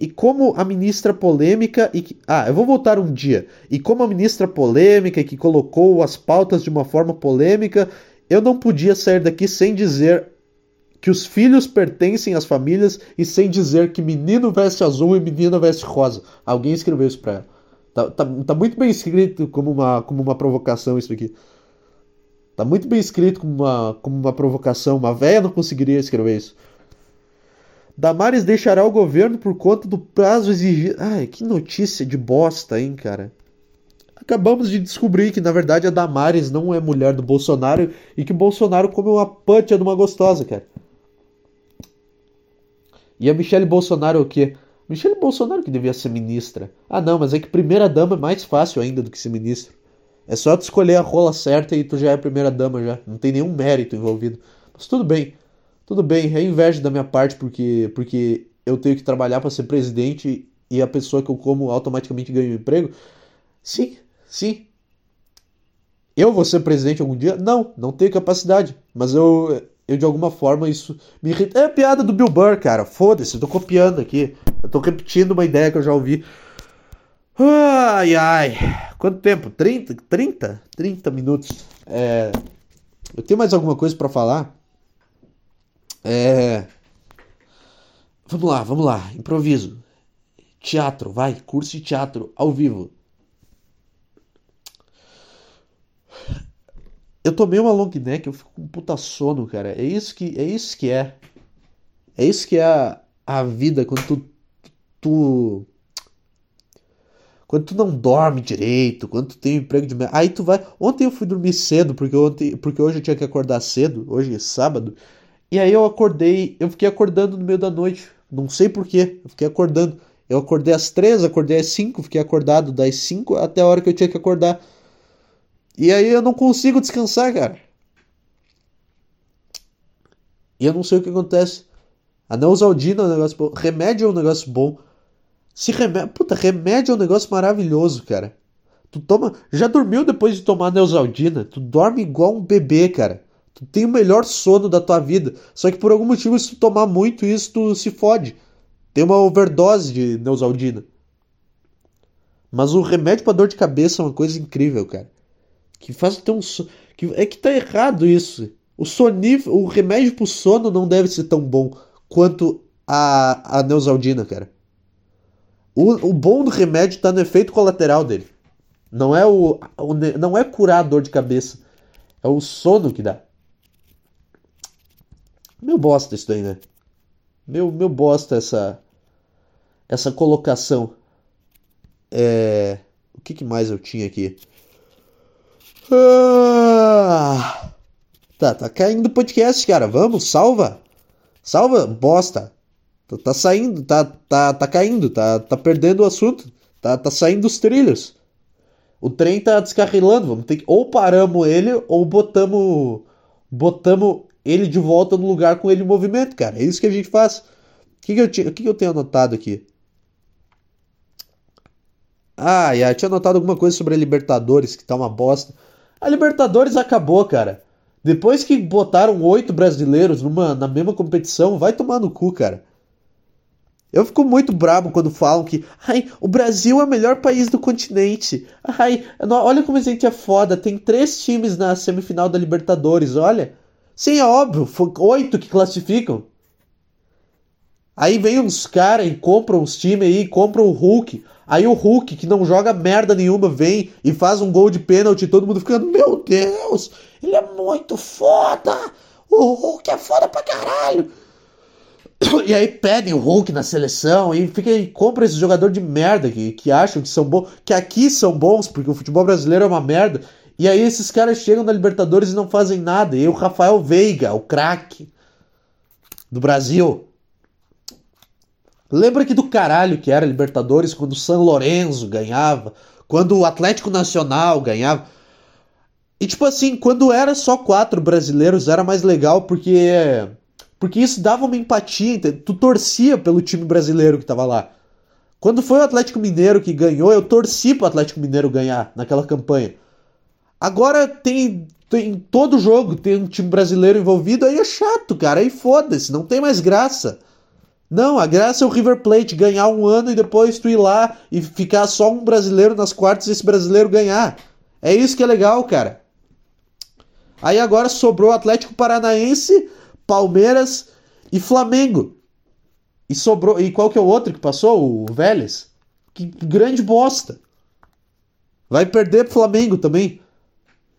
E como a ministra polêmica e que... ah, eu vou voltar um dia. E como a ministra polêmica que colocou as pautas de uma forma polêmica, eu não podia sair daqui sem dizer que os filhos pertencem às famílias e sem dizer que menino veste azul e menina veste rosa. Alguém escreveu isso pra ela. Tá, tá, tá muito bem escrito como uma, como uma provocação isso aqui. Tá muito bem escrito como uma, como uma provocação. Uma véia não conseguiria escrever isso. Damares deixará o governo por conta do prazo exigido. Ai, que notícia de bosta, hein, cara. Acabamos de descobrir que, na verdade, a Damares não é mulher do Bolsonaro e que o Bolsonaro come uma pancha de uma gostosa, cara. E a Michelle Bolsonaro é o quê? Michelle Bolsonaro que devia ser ministra. Ah, não, mas é que primeira dama é mais fácil ainda do que ser ministro. É só tu escolher a rola certa e tu já é primeira dama já. Não tem nenhum mérito envolvido. Mas tudo bem. Tudo bem, é inveja da minha parte porque, porque eu tenho que trabalhar para ser presidente e a pessoa que eu como automaticamente ganha um emprego. Sim, sim. Eu vou ser presidente algum dia? Não, não tenho capacidade. Mas eu, eu de alguma forma isso me irrita. É a piada do Bill Burr, cara. Foda-se, eu tô copiando aqui. Eu tô repetindo uma ideia que eu já ouvi. Ai, ai. Quanto tempo? 30? 30? 30 minutos. É... Eu tenho mais alguma coisa para falar? É. Vamos lá, vamos lá. Improviso. Teatro, vai. Curso de teatro ao vivo. Eu tomei uma long neck, eu fico com puta sono, cara. É isso que é. Isso que é. É isso que é a, a vida quando tu, tu. Quando tu não dorme direito, quando tu tem um emprego de. Aí tu vai. Ontem eu fui dormir cedo, porque, ontem, porque hoje eu tinha que acordar cedo, hoje é sábado. E aí eu acordei, eu fiquei acordando no meio da noite. Não sei porquê, eu fiquei acordando. Eu acordei às três, acordei às cinco, fiquei acordado das cinco até a hora que eu tinha que acordar. E aí eu não consigo descansar, cara. E eu não sei o que acontece. A Neusaldina é um negócio bom. Remédio é um negócio bom. Se remédio. Puta, remédio é um negócio maravilhoso, cara. Tu toma. Já dormiu depois de tomar Neusaldina? Tu dorme igual um bebê, cara. Tu tem o melhor sono da tua vida. Só que por algum motivo, se tu tomar muito isso, tu se fode. Tem uma overdose de Neusaldina. Mas o remédio para dor de cabeça é uma coisa incrível, cara. Que faz ter um sono. Que... É que tá errado isso. O sonífero, o remédio pro sono não deve ser tão bom quanto a, a Neusaldina, cara. O, o bom do remédio tá no efeito colateral dele. Não é o, o não é curar a dor de cabeça. É o sono que dá. Meu bosta isso daí, né? Meu, meu bosta essa essa colocação. É... O que, que mais eu tinha aqui? Ah... Tá, tá caindo o podcast, cara. Vamos, salva. Salva, bosta. Tá, tá, saindo, tá, tá, tá caindo, tá, tá perdendo o assunto. Tá, tá saindo os trilhos. O trem tá descarrilando. Vamos ter que ou paramos ele ou botamos botamos ele de volta no lugar com ele em movimento, cara. É isso que a gente faz. O que, que, eu, o que, que eu tenho anotado aqui? Ah, já tinha anotado alguma coisa sobre a Libertadores, que tá uma bosta. A Libertadores acabou, cara. Depois que botaram oito brasileiros numa, na mesma competição, vai tomar no cu, cara. Eu fico muito brabo quando falam que ai, o Brasil é o melhor país do continente. Ai, olha como a gente é foda. Tem três times na semifinal da Libertadores, olha. Sim, é óbvio, foi oito que classificam. Aí vem uns caras e compram uns times aí, compram o Hulk. Aí o Hulk, que não joga merda nenhuma, vem e faz um gol de pênalti e todo mundo fica, meu Deus, ele é muito foda! O Hulk é foda pra caralho! E aí pedem o Hulk na seleção e fica e compra esse jogador de merda que, que acham que são bons, que aqui são bons, porque o futebol brasileiro é uma merda. E aí esses caras chegam na Libertadores e não fazem nada. E o Rafael Veiga, o craque do Brasil. Lembra que do caralho que era Libertadores quando o San Lorenzo ganhava, quando o Atlético Nacional ganhava. E tipo assim, quando era só quatro brasileiros era mais legal porque porque isso dava uma empatia, tu torcia pelo time brasileiro que tava lá. Quando foi o Atlético Mineiro que ganhou, eu torci pro Atlético Mineiro ganhar naquela campanha. Agora tem, tem todo jogo, tem um time brasileiro envolvido, aí é chato, cara. Aí foda-se, não tem mais graça. Não, a graça é o River Plate ganhar um ano e depois tu ir lá e ficar só um brasileiro nas quartas e esse brasileiro ganhar. É isso que é legal, cara. Aí agora sobrou Atlético Paranaense, Palmeiras e Flamengo. E sobrou. E qual que é o outro que passou? O Vélez? Que grande bosta. Vai perder pro Flamengo também.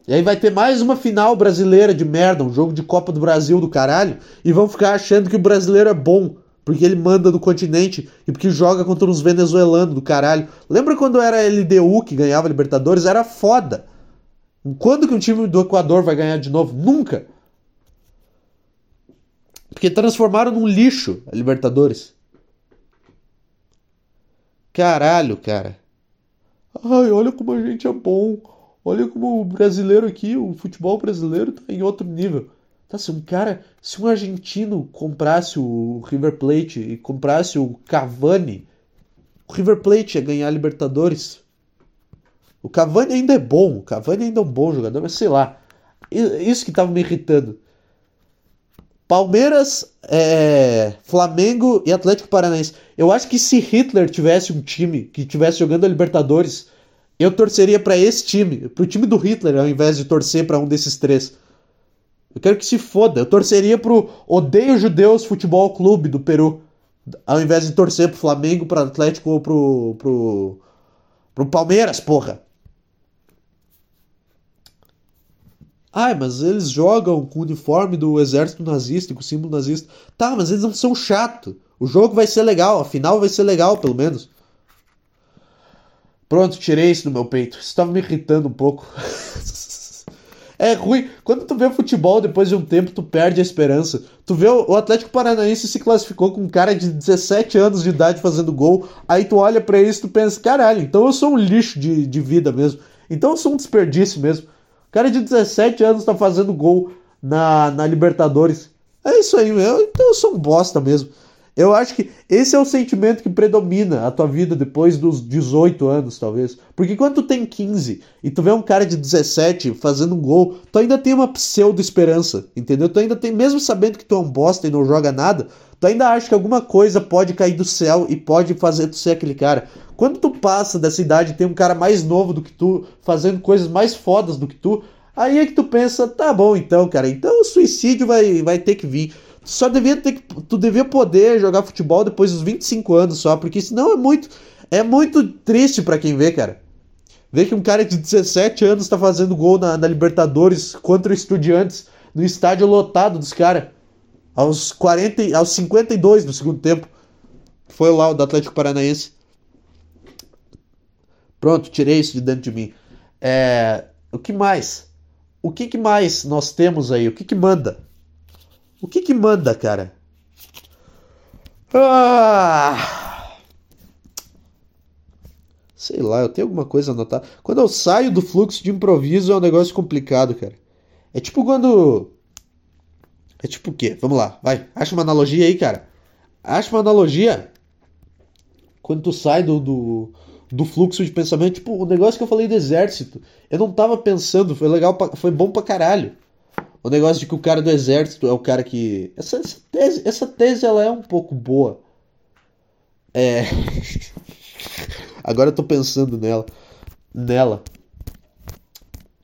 E aí vai ter mais uma final brasileira de merda, um jogo de Copa do Brasil do caralho, e vão ficar achando que o brasileiro é bom, porque ele manda no continente e porque joga contra uns venezuelanos do caralho. Lembra quando era a LDU que ganhava Libertadores? Era foda. Quando que um time do Equador vai ganhar de novo? Nunca. Porque transformaram num lixo a Libertadores. Caralho, cara. Ai, olha como a gente é bom. Olha como o brasileiro aqui, o futebol brasileiro tá em outro nível. Tá, se um cara, se um argentino comprasse o River Plate e comprasse o Cavani, o River Plate ia ganhar a Libertadores. O Cavani ainda é bom, o Cavani ainda é um bom jogador, mas sei lá. Isso que tava me irritando. Palmeiras, é, Flamengo e Atlético Paranaense. Eu acho que se Hitler tivesse um time que tivesse jogando a Libertadores, eu torceria para esse time, pro time do Hitler, ao invés de torcer para um desses três. Eu quero que se foda. Eu torceria pro Odeio Judeus Futebol Clube do Peru, ao invés de torcer pro Flamengo, pro Atlético ou pro, pro, pro Palmeiras, porra. Ai, mas eles jogam com o uniforme do exército nazista, com o símbolo nazista. Tá, mas eles não são chato. O jogo vai ser legal, a final vai ser legal, pelo menos. Pronto, tirei isso do meu peito. Isso tava me irritando um pouco. é ruim. Quando tu vê futebol, depois de um tempo, tu perde a esperança. Tu vê o Atlético Paranaense se classificou com um cara de 17 anos de idade fazendo gol. Aí tu olha para isso e tu pensa, caralho, então eu sou um lixo de, de vida mesmo. Então eu sou um desperdício mesmo. O cara de 17 anos tá fazendo gol na, na Libertadores. É isso aí, meu. Então eu sou um bosta mesmo. Eu acho que esse é o sentimento que predomina a tua vida depois dos 18 anos, talvez. Porque quando tu tem 15 e tu vê um cara de 17 fazendo um gol, tu ainda tem uma pseudo esperança, entendeu? Tu ainda tem, mesmo sabendo que tu é um bosta e não joga nada, tu ainda acha que alguma coisa pode cair do céu e pode fazer tu ser aquele cara. Quando tu passa dessa idade e tem um cara mais novo do que tu, fazendo coisas mais fodas do que tu, aí é que tu pensa, tá bom então, cara, então o suicídio vai, vai ter que vir. Só devia ter que, tu devia poder jogar futebol depois dos 25 anos só, porque senão é muito é muito triste para quem vê, cara. Ver que um cara de 17 anos tá fazendo gol na, na Libertadores contra o Estudiantes no estádio lotado dos caras aos 40 aos 52 do segundo tempo. Foi lá o do Atlético Paranaense. Pronto, tirei isso de dentro de mim. É, o que mais? O que, que mais nós temos aí? O que, que manda? O que, que manda, cara? Ah, sei lá, eu tenho alguma coisa a anotar. Quando eu saio do fluxo de improviso é um negócio complicado, cara. É tipo quando. É tipo o quê? Vamos lá, vai. Acha uma analogia aí, cara. Acha uma analogia. Quando tu sai do, do do fluxo de pensamento. Tipo, o negócio que eu falei do exército, eu não tava pensando, foi legal, pra, foi bom pra caralho. O negócio de que o cara do exército é o cara que. Essa, essa tese, essa tese ela é um pouco boa. É. Agora eu tô pensando nela. Nela.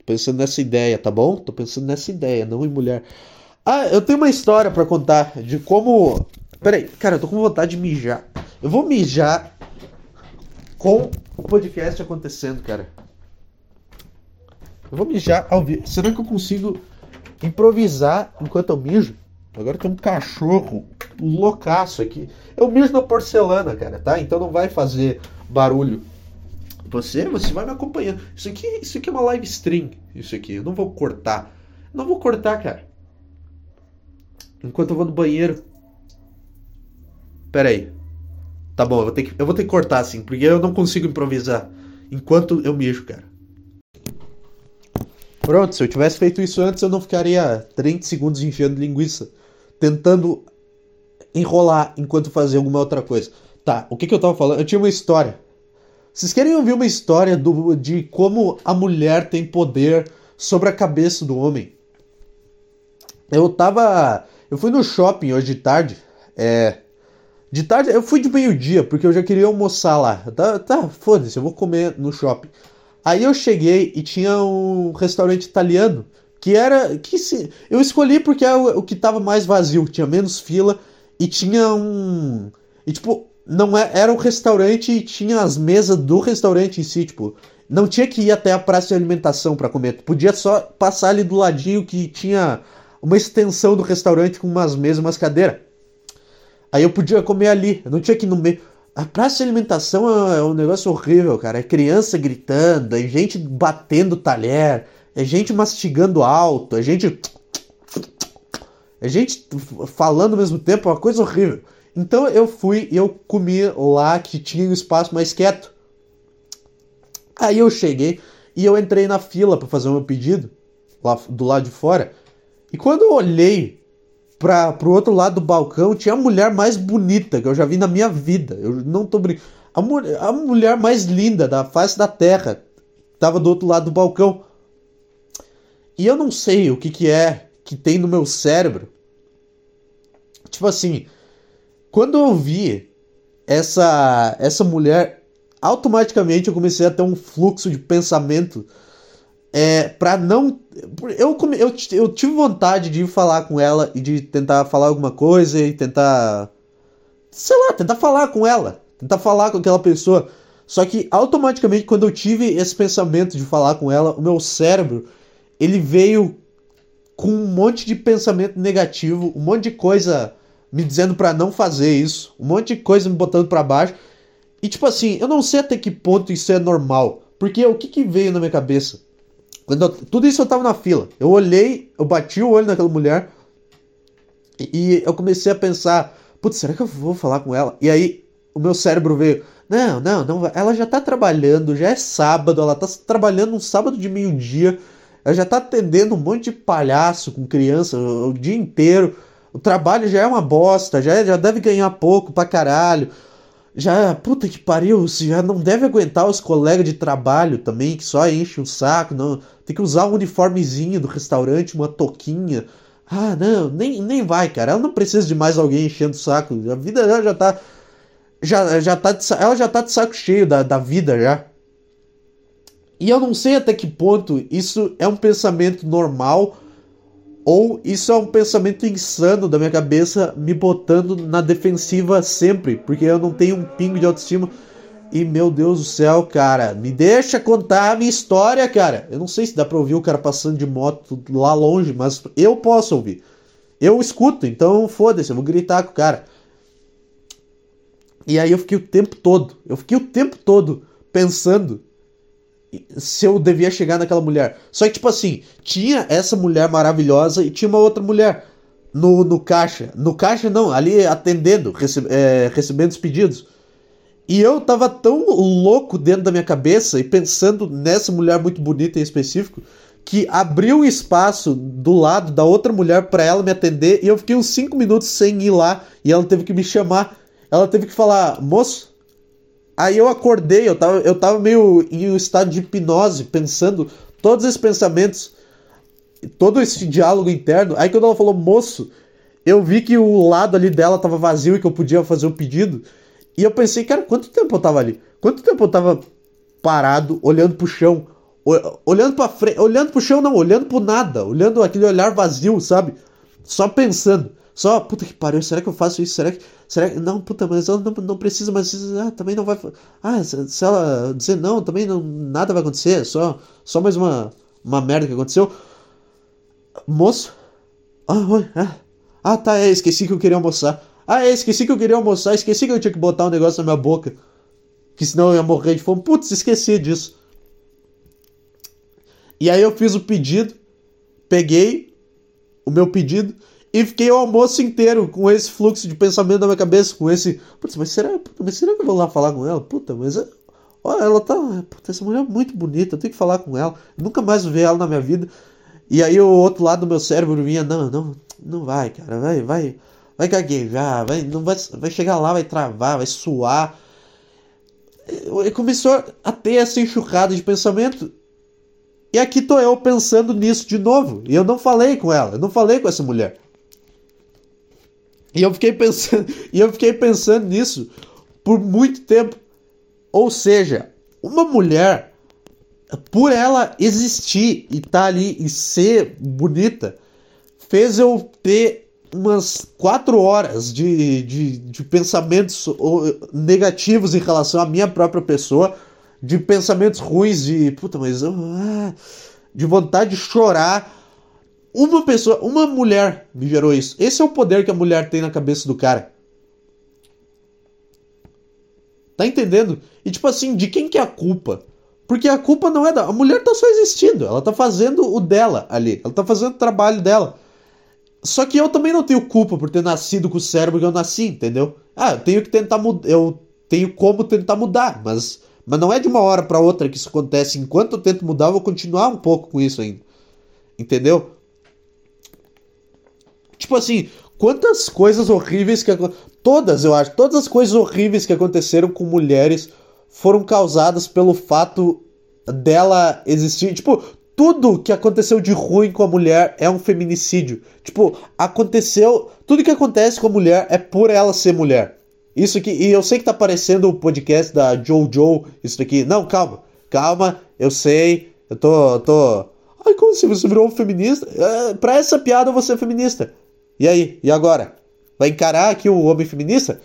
Pensando nessa ideia, tá bom? Tô pensando nessa ideia, não em mulher. Ah, eu tenho uma história para contar de como. Peraí, cara, eu tô com vontade de mijar. Eu vou mijar com o podcast acontecendo, cara. Eu vou mijar ao vivo. Será que eu consigo improvisar enquanto eu mijo? Agora tem um cachorro loucaço aqui. Eu mijo na porcelana, cara, tá? Então não vai fazer barulho. Você, você vai me acompanhando. Isso aqui, isso aqui é uma live stream. Isso aqui, eu não vou cortar. Não vou cortar, cara. Enquanto eu vou no banheiro. Pera aí. Tá bom, eu vou ter que, eu vou ter que cortar assim, porque eu não consigo improvisar enquanto eu mijo, cara. Pronto, se eu tivesse feito isso antes, eu não ficaria 30 segundos enfiando linguiça, tentando enrolar enquanto fazia alguma outra coisa. Tá, o que, que eu tava falando? Eu tinha uma história. Vocês querem ouvir uma história do, de como a mulher tem poder sobre a cabeça do homem? Eu tava. Eu fui no shopping hoje de tarde. É. De tarde, eu fui de meio-dia, porque eu já queria almoçar lá. Tá, tá foda-se, eu vou comer no shopping. Aí eu cheguei e tinha um restaurante italiano que era. que se, Eu escolhi porque é o, o que tava mais vazio, tinha menos fila e tinha um. E tipo, não é, era um restaurante e tinha as mesas do restaurante em si, tipo. não tinha que ir até a praça de alimentação para comer. Podia só passar ali do ladinho que tinha uma extensão do restaurante com umas mesas, umas cadeiras. Aí eu podia comer ali, eu não tinha que ir no meio. A praça de alimentação é, é um negócio horrível, cara. É criança gritando, é gente batendo talher, é gente mastigando alto, é gente. É gente falando ao mesmo tempo, é uma coisa horrível. Então eu fui e eu comi lá que tinha um espaço mais quieto. Aí eu cheguei e eu entrei na fila para fazer o meu pedido, lá do lado de fora. E quando eu olhei para pro outro lado do balcão, tinha a mulher mais bonita que eu já vi na minha vida. Eu não tô brincando. A, mu a mulher mais linda da face da terra tava do outro lado do balcão. E eu não sei o que que é que tem no meu cérebro. Tipo assim, quando eu vi essa essa mulher automaticamente eu comecei a ter um fluxo de pensamento é, para não. Eu, eu, eu tive vontade de ir falar com ela e de tentar falar alguma coisa e tentar. Sei lá, tentar falar com ela. Tentar falar com aquela pessoa. Só que automaticamente, quando eu tive esse pensamento de falar com ela, o meu cérebro ele veio com um monte de pensamento negativo, um monte de coisa me dizendo para não fazer isso, um monte de coisa me botando para baixo. E tipo assim, eu não sei até que ponto isso é normal. Porque o que, que veio na minha cabeça? Eu, tudo isso eu tava na fila. Eu olhei, eu bati o olho naquela mulher e, e eu comecei a pensar, putz, será que eu vou falar com ela? E aí o meu cérebro veio, não, não, não, ela já tá trabalhando, já é sábado, ela tá trabalhando um sábado de meio-dia, ela já tá atendendo um monte de palhaço com criança o, o dia inteiro. O trabalho já é uma bosta, já, já deve ganhar pouco pra caralho já, puta que pariu, você já não deve aguentar os colegas de trabalho também, que só enchem o saco, não, tem que usar um uniformezinho do restaurante, uma toquinha. Ah, não, nem, nem vai, cara, ela não precisa de mais alguém enchendo o saco, a vida dela já tá, já, já tá, de, ela já tá de saco cheio da, da vida já. E eu não sei até que ponto isso é um pensamento normal ou isso é um pensamento insano da minha cabeça me botando na defensiva sempre, porque eu não tenho um pingo de autoestima. E meu Deus do céu, cara, me deixa contar a minha história, cara. Eu não sei se dá pra ouvir o cara passando de moto lá longe, mas eu posso ouvir. Eu escuto, então foda-se, eu vou gritar com o cara. E aí eu fiquei o tempo todo, eu fiquei o tempo todo pensando se eu devia chegar naquela mulher. Só que, tipo assim, tinha essa mulher maravilhosa e tinha uma outra mulher no, no caixa. No caixa, não, ali atendendo, é, recebendo os pedidos. E eu tava tão louco dentro da minha cabeça e pensando nessa mulher muito bonita em específico que abriu um espaço do lado da outra mulher para ela me atender e eu fiquei uns 5 minutos sem ir lá e ela teve que me chamar. Ela teve que falar: "Moço, Aí eu acordei, eu tava, eu tava meio em um estado de hipnose, pensando todos esses pensamentos, todo esse diálogo interno. Aí quando ela falou, moço, eu vi que o lado ali dela tava vazio e que eu podia fazer um pedido. E eu pensei, cara, quanto tempo eu tava ali? Quanto tempo eu tava parado, olhando pro chão, olhando pra frente, olhando pro chão não, olhando pro nada, olhando aquele olhar vazio, sabe? Só pensando. Só, puta que pariu, será que eu faço isso? Será que. Será que. Não, puta, mas ela não, não precisa, mas ah, também não vai. Ah, se ela dizer não, também não, nada vai acontecer. Só, só mais uma, uma merda que aconteceu. Moço? Ah, oi, ah, ah, tá, é, esqueci que eu queria almoçar. Ah, é, esqueci que eu queria almoçar, esqueci que eu tinha que botar um negócio na minha boca. Que senão eu ia morrer de fome. Putz, esqueci disso. E aí eu fiz o pedido, peguei o meu pedido e fiquei o almoço inteiro com esse fluxo de pensamento na minha cabeça, com esse. Putz, mas será, puta, mas será que eu vou lá falar com ela? Puta, mas. É, olha, ela tá. Puta, essa mulher é muito bonita, eu tenho que falar com ela. Nunca mais ver ela na minha vida. E aí o outro lado do meu cérebro vinha, não, não, não vai, cara, vai, vai, vai gaguejar, vai, não vai, vai chegar lá, vai travar, vai suar. E começou a ter essa enxurrada de pensamento. E aqui tô eu pensando nisso de novo. E eu não falei com ela, eu não falei com essa mulher. E eu fiquei pensando, e eu fiquei pensando nisso por muito tempo. Ou seja, uma mulher, por ela existir e estar tá ali e ser bonita, fez eu ter umas quatro horas de, de, de pensamentos negativos em relação à minha própria pessoa. de pensamentos ruins, de puta, mas ah, de vontade de chorar. Uma pessoa, uma mulher me gerou isso. Esse é o poder que a mulher tem na cabeça do cara. Tá entendendo? E tipo assim, de quem que é a culpa? Porque a culpa não é da. A mulher tá só existindo. Ela tá fazendo o dela ali. Ela tá fazendo o trabalho dela. Só que eu também não tenho culpa por ter nascido com o cérebro que eu nasci, entendeu? Ah, eu tenho que tentar mudar. Eu tenho como tentar mudar, mas mas não é de uma hora para outra que isso acontece. Enquanto eu tento mudar, eu vou continuar um pouco com isso ainda. Entendeu? Tipo assim, quantas coisas horríveis que todas, eu acho, todas as coisas horríveis que aconteceram com mulheres foram causadas pelo fato dela existir, tipo, tudo que aconteceu de ruim com a mulher é um feminicídio. Tipo, aconteceu, tudo que acontece com a mulher é por ela ser mulher. Isso aqui, e eu sei que tá parecendo o podcast da Jojo, isso daqui. Não, calma, calma, eu sei, eu tô, tô. Ai, como se você virou um feminista? É, pra essa piada você é feminista. E aí, e agora? Vai encarar aqui o homem feminista?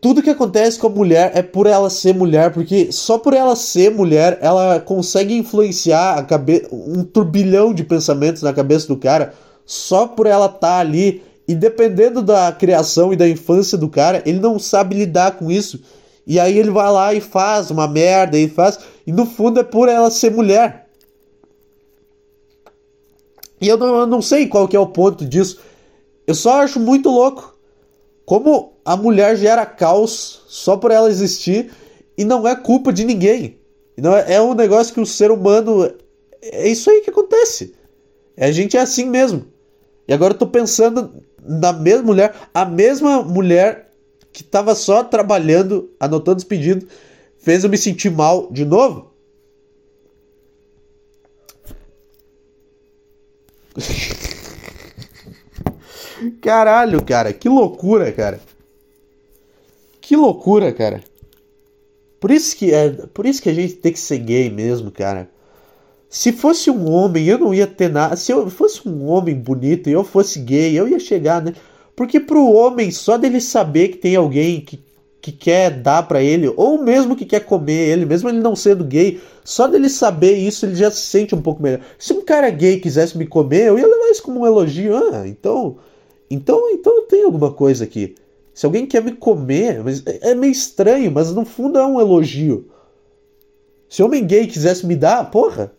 Tudo que acontece com a mulher é por ela ser mulher, porque só por ela ser mulher ela consegue influenciar um turbilhão de pensamentos na cabeça do cara, só por ela estar tá ali e dependendo da criação e da infância do cara, ele não sabe lidar com isso. E aí ele vai lá e faz uma merda e faz. E no fundo é por ela ser mulher. E eu não, eu não sei qual que é o ponto disso. Eu só acho muito louco. Como a mulher gera caos só por ela existir e não é culpa de ninguém. Não é, é um negócio que o ser humano. É isso aí que acontece. A gente é assim mesmo. E agora eu tô pensando na mesma mulher, a mesma mulher que estava só trabalhando, anotando os pedidos, fez eu me sentir mal de novo. Caralho, cara, que loucura, cara. Que loucura, cara. Por isso que é, por isso que a gente tem que ser gay mesmo, cara. Se fosse um homem, eu não ia ter nada. Se eu fosse um homem bonito e eu fosse gay, eu ia chegar, né? Porque pro homem, só dele saber que tem alguém que, que quer dar para ele, ou mesmo que quer comer ele, mesmo ele não sendo gay, só dele saber isso, ele já se sente um pouco melhor. Se um cara gay quisesse me comer, eu ia levar isso como um elogio. Ah, então. Então, então tem alguma coisa aqui. Se alguém quer me comer, mas é, é meio estranho, mas no fundo é um elogio. Se homem gay quisesse me dar, porra,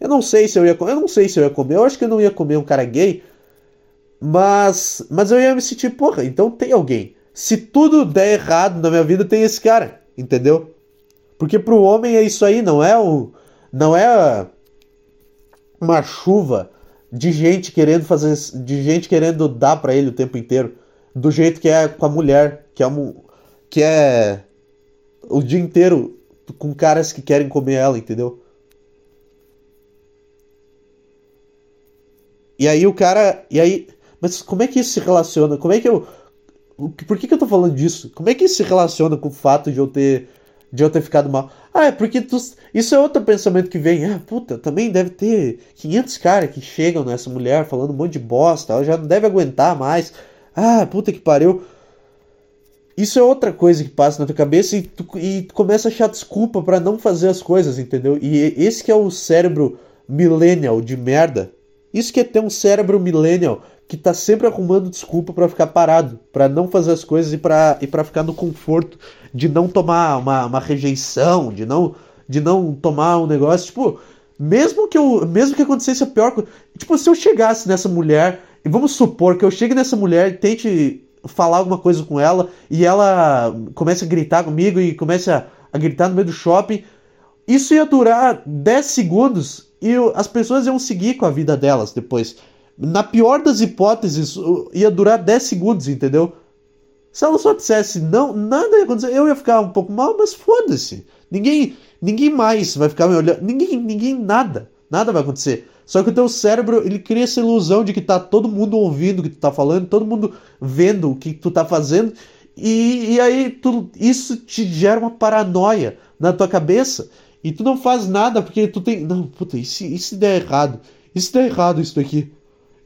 eu não sei se eu ia, eu não sei se eu ia comer. Eu acho que eu não ia comer um cara gay, mas mas eu ia me sentir, porra, então tem alguém. Se tudo der errado na minha vida, tem esse cara, entendeu? Porque pro homem é isso aí, não é um não é uma chuva de gente querendo fazer de gente querendo dar para ele o tempo inteiro, do jeito que é com a mulher, que é que é o dia inteiro com caras que querem comer ela, entendeu? E aí o cara. E aí. Mas como é que isso se relaciona? Como é que eu. Por que, que eu tô falando disso? Como é que isso se relaciona com o fato de eu ter. De eu ter ficado mal? Ah, é porque tu, isso é outro pensamento que vem. Ah, puta, também deve ter 500 caras que chegam nessa mulher falando um monte de bosta. Ela já não deve aguentar mais. Ah, puta que pariu. Isso é outra coisa que passa na tua cabeça e tu, e tu começa a achar desculpa para não fazer as coisas, entendeu? E esse que é o cérebro millennial de merda isso que é ter um cérebro millennial que tá sempre arrumando desculpa para ficar parado, para não fazer as coisas e para e para ficar no conforto de não tomar uma, uma rejeição, de não de não tomar um negócio, tipo, mesmo que eu, mesmo que acontecesse a pior coisa, tipo, se eu chegasse nessa mulher, e vamos supor que eu chegue nessa mulher e tente falar alguma coisa com ela e ela comece a gritar comigo e comece a, a gritar no meio do shopping, isso ia durar 10 segundos e as pessoas iam seguir com a vida delas depois. Na pior das hipóteses, ia durar 10 segundos, entendeu? Se ela só dissesse não, nada ia acontecer, eu ia ficar um pouco mal, mas foda-se. Ninguém, ninguém mais vai ficar me olhando, ninguém, ninguém nada, nada vai acontecer. Só que o teu cérebro, ele cria essa ilusão de que tá todo mundo ouvindo o que tu tá falando, todo mundo vendo o que tu tá fazendo, e, e aí tu, isso te gera uma paranoia na tua cabeça. E tu não faz nada porque tu tem. Não, puta, e se, e se der errado? E se der errado isso daqui?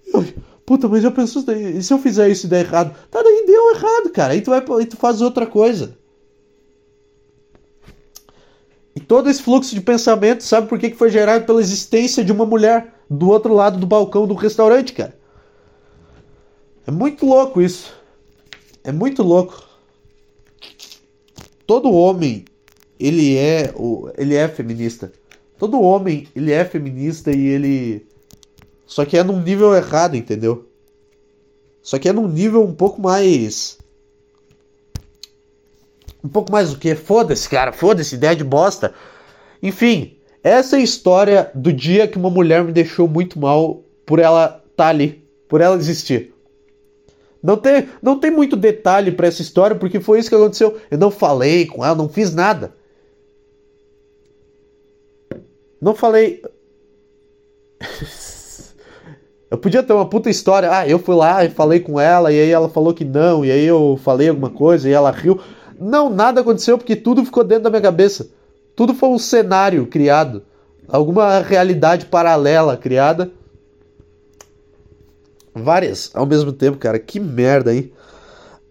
Eu, puta, mas eu penso. E se eu fizer isso e der errado? Tá, daí errado, cara. Aí tu vai e tu faz outra coisa. todo esse fluxo de pensamento, sabe por que foi gerado pela existência de uma mulher do outro lado do balcão do restaurante, cara? É muito louco isso. É muito louco. Todo homem, ele é, ele é feminista. Todo homem, ele é feminista e ele só que é num nível errado, entendeu? Só que é num nível um pouco mais um pouco mais o que? Foda-se, cara, foda-se, ideia de bosta. Enfim, essa é a história do dia que uma mulher me deixou muito mal por ela estar tá ali, por ela existir. Não tem, não tem muito detalhe para essa história, porque foi isso que aconteceu. Eu não falei com ela, não fiz nada. Não falei. eu podia ter uma puta história. Ah, eu fui lá e falei com ela, e aí ela falou que não, e aí eu falei alguma coisa, e ela riu. Não, nada aconteceu porque tudo ficou dentro da minha cabeça. Tudo foi um cenário criado. Alguma realidade paralela criada Várias ao mesmo tempo, cara. Que merda, hein?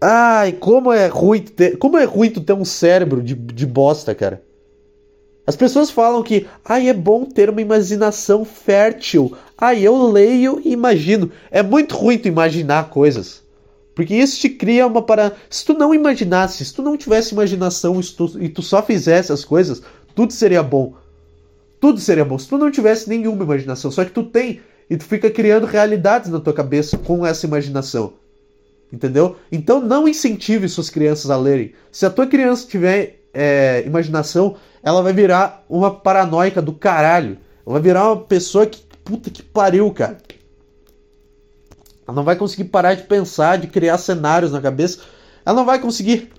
Ai, como é ruim ter, como é ruim tu ter um cérebro de, de bosta, cara. As pessoas falam que, ai, é bom ter uma imaginação fértil. Ai, eu leio e imagino. É muito ruim tu imaginar coisas. Porque isso te cria uma para. Se tu não imaginasse, se tu não tivesse imaginação e tu, e tu só fizesse as coisas, tudo seria bom. Tudo seria bom. Se tu não tivesse nenhuma imaginação, só que tu tem e tu fica criando realidades na tua cabeça com essa imaginação. Entendeu? Então não incentive suas crianças a lerem. Se a tua criança tiver é, imaginação, ela vai virar uma paranoica do caralho. Ela vai virar uma pessoa que. Puta que pariu, cara. Ela não vai conseguir parar de pensar, de criar cenários na cabeça. Ela não vai conseguir.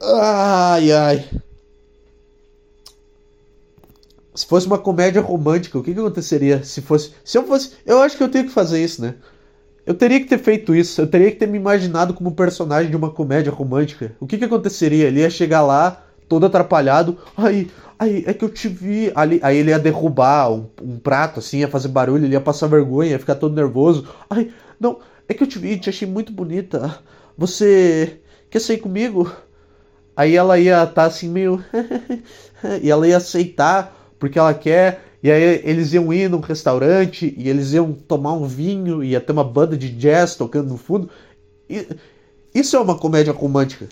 Ai, ai. Se fosse uma comédia romântica, o que, que aconteceria se fosse. Se eu fosse. Eu acho que eu tenho que fazer isso, né? Eu teria que ter feito isso. Eu teria que ter me imaginado como personagem de uma comédia romântica. O que, que aconteceria? Ele ia chegar lá, todo atrapalhado. Aí, aí, é que eu te vi. Ali, aí ele ia derrubar um, um prato, assim, ia fazer barulho, ele ia passar vergonha, ia ficar todo nervoso. Ai, não, é que eu te vi, te achei muito bonita. Você quer sair comigo? Aí ela ia estar tá assim meio. e ela ia aceitar porque ela quer. E aí eles iam ir num restaurante e eles iam tomar um vinho e ia ter uma banda de jazz tocando no fundo. E, isso é uma comédia romântica.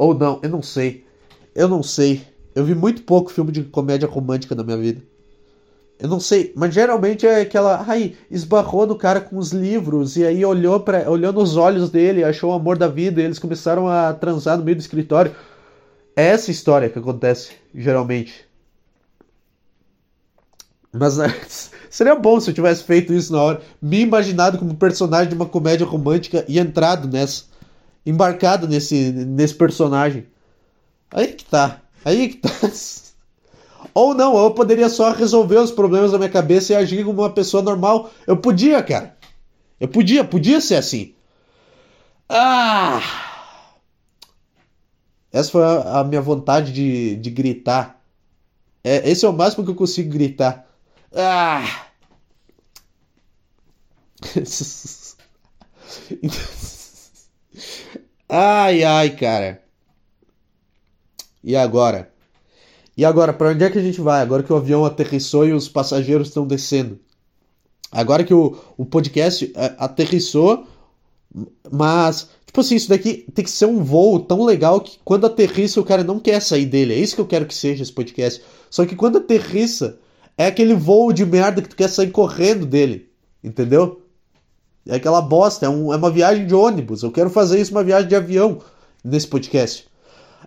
Ou não, eu não sei. Eu não sei. Eu vi muito pouco filme de comédia romântica na minha vida. Eu não sei, mas geralmente é aquela, ai, esbarrou no cara com os livros e aí olhou para, olhou nos olhos dele, achou o amor da vida, e eles começaram a transar no meio do escritório. É essa história que acontece, geralmente. Mas né, seria bom se eu tivesse feito isso na hora. Me imaginado como personagem de uma comédia romântica e entrado nessa. Embarcado nesse, nesse personagem. Aí que tá. Aí que tá. Ou não, eu poderia só resolver os problemas da minha cabeça e agir como uma pessoa normal. Eu podia, cara. Eu podia, podia ser assim. Ah! Essa foi a, minha vontade de, de gritar. É, esse é o máximo que eu consigo gritar. Ah! ai, ai, cara. E agora? E agora, para onde é que a gente vai? Agora que o avião aterrissou e os passageiros estão descendo. Agora que o, o podcast é, aterrissou, mas Tipo assim, isso daqui tem que ser um voo tão legal que quando aterrissa o cara não quer sair dele. É isso que eu quero que seja esse podcast. Só que quando aterrissa, é aquele voo de merda que tu quer sair correndo dele. Entendeu? É aquela bosta, é, um, é uma viagem de ônibus. Eu quero fazer isso uma viagem de avião nesse podcast.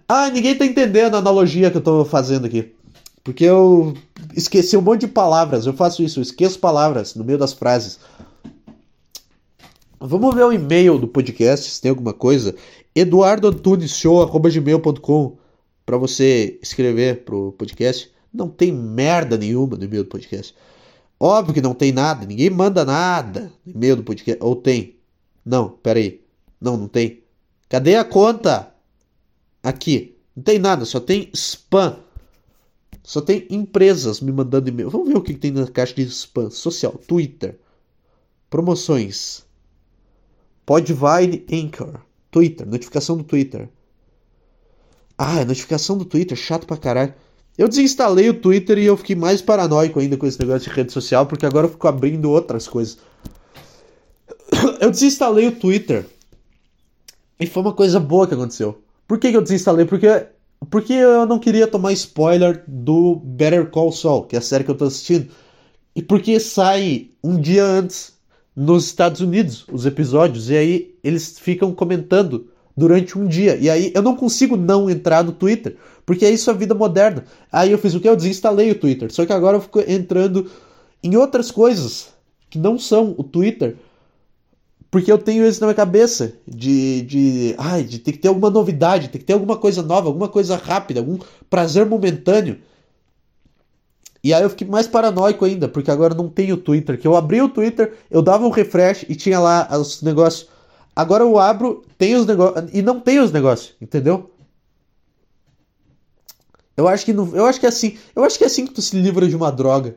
Ah, ninguém tá entendendo a analogia que eu tô fazendo aqui. Porque eu esqueci um monte de palavras. Eu faço isso, eu esqueço palavras no meio das frases. Vamos ver o e-mail do podcast, se tem alguma coisa. eduardoantunisshow.gmail.com para você escrever pro podcast. Não tem merda nenhuma no e-mail do podcast. Óbvio que não tem nada, ninguém manda nada no e-mail do podcast. Ou tem? Não, pera aí. Não, não tem. Cadê a conta? Aqui. Não tem nada, só tem spam. Só tem empresas me mandando e-mail. Vamos ver o que tem na caixa de spam. Social, Twitter. Promoções. Podvine Anchor. Twitter, notificação do Twitter. Ah, é notificação do Twitter, chato pra caralho. Eu desinstalei o Twitter e eu fiquei mais paranoico ainda com esse negócio de rede social, porque agora eu fico abrindo outras coisas. Eu desinstalei o Twitter. E foi uma coisa boa que aconteceu. Por que, que eu desinstalei? Porque, porque eu não queria tomar spoiler do Better Call Saul, que é a série que eu tô assistindo. E porque sai um dia antes nos Estados Unidos os episódios, e aí eles ficam comentando durante um dia. E aí eu não consigo não entrar no Twitter, porque é isso a vida moderna. Aí eu fiz o que? Eu desinstalei o Twitter. Só que agora eu fico entrando em outras coisas que não são o Twitter. Porque eu tenho isso na minha cabeça de, de, ai, de ter que ter alguma novidade, ter que ter alguma coisa nova, alguma coisa rápida, algum prazer momentâneo. E aí eu fiquei mais paranoico ainda, porque agora não tem o Twitter. Que eu abri o Twitter, eu dava um refresh e tinha lá os negócios. Agora eu abro, tem os e não tem os negócios, entendeu? Eu acho que não, eu acho que é assim, eu acho que é assim que tu se livra de uma droga.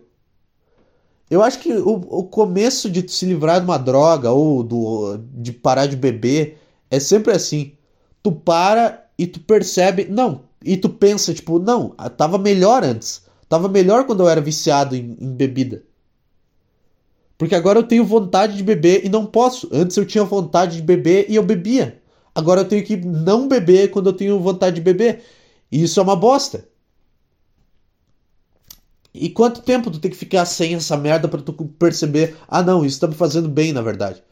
Eu acho que o, o começo de se livrar de uma droga ou do, de parar de beber é sempre assim. Tu para e tu percebe, não, e tu pensa tipo, não, tava melhor antes. Tava melhor quando eu era viciado em, em bebida. Porque agora eu tenho vontade de beber e não posso. Antes eu tinha vontade de beber e eu bebia. Agora eu tenho que não beber quando eu tenho vontade de beber. E isso é uma bosta. E quanto tempo tu tem que ficar sem essa merda para tu perceber, ah não, isso tá me fazendo bem na verdade.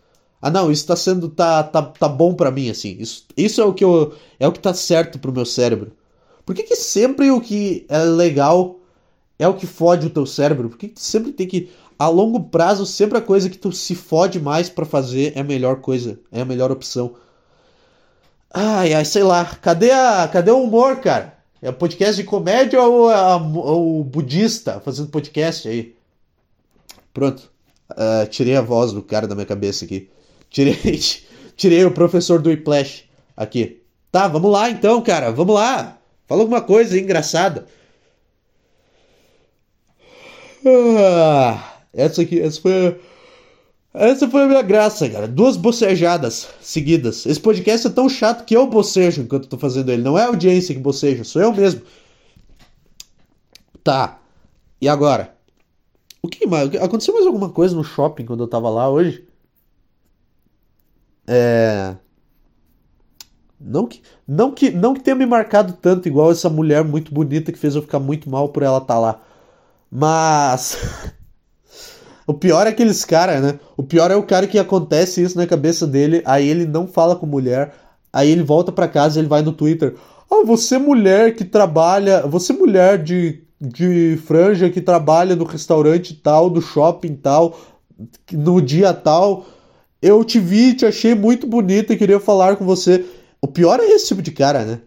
Ah não, isso tá sendo tá tá, tá bom para mim assim. Isso, isso é o que eu é o que tá certo pro meu cérebro. Por que, que sempre o que é legal é o que fode o teu cérebro? Por que, que sempre tem que a longo prazo, sempre a coisa que tu se fode mais para fazer é a melhor coisa, é a melhor opção. Ai, ai, sei lá. Cadê, a, cadê o humor, cara? É podcast de comédia ou o budista fazendo podcast aí? Pronto. Uh, tirei a voz do cara da minha cabeça aqui. Tirei, tirei o professor do Whiplash aqui. Tá, vamos lá então, cara. Vamos lá. Fala alguma coisa engraçada. Ah. Essa aqui, essa foi. Essa foi a minha graça, cara. Duas bocejadas seguidas. Esse podcast é tão chato que eu bocejo enquanto tô fazendo ele. Não é a audiência que boceja, sou eu mesmo. Tá. E agora? O que mais? Aconteceu mais alguma coisa no shopping quando eu tava lá hoje? É. Não que, não que, não que tenha me marcado tanto igual essa mulher muito bonita que fez eu ficar muito mal por ela estar tá lá. Mas O pior é aqueles caras, né? O pior é o cara que acontece isso na cabeça dele, aí ele não fala com mulher, aí ele volta para casa e ele vai no Twitter. Ah, você mulher que trabalha, você mulher de, de franja que trabalha no restaurante tal, do shopping tal, no dia tal, eu te vi, te achei muito bonita e queria falar com você. O pior é esse tipo de cara, né?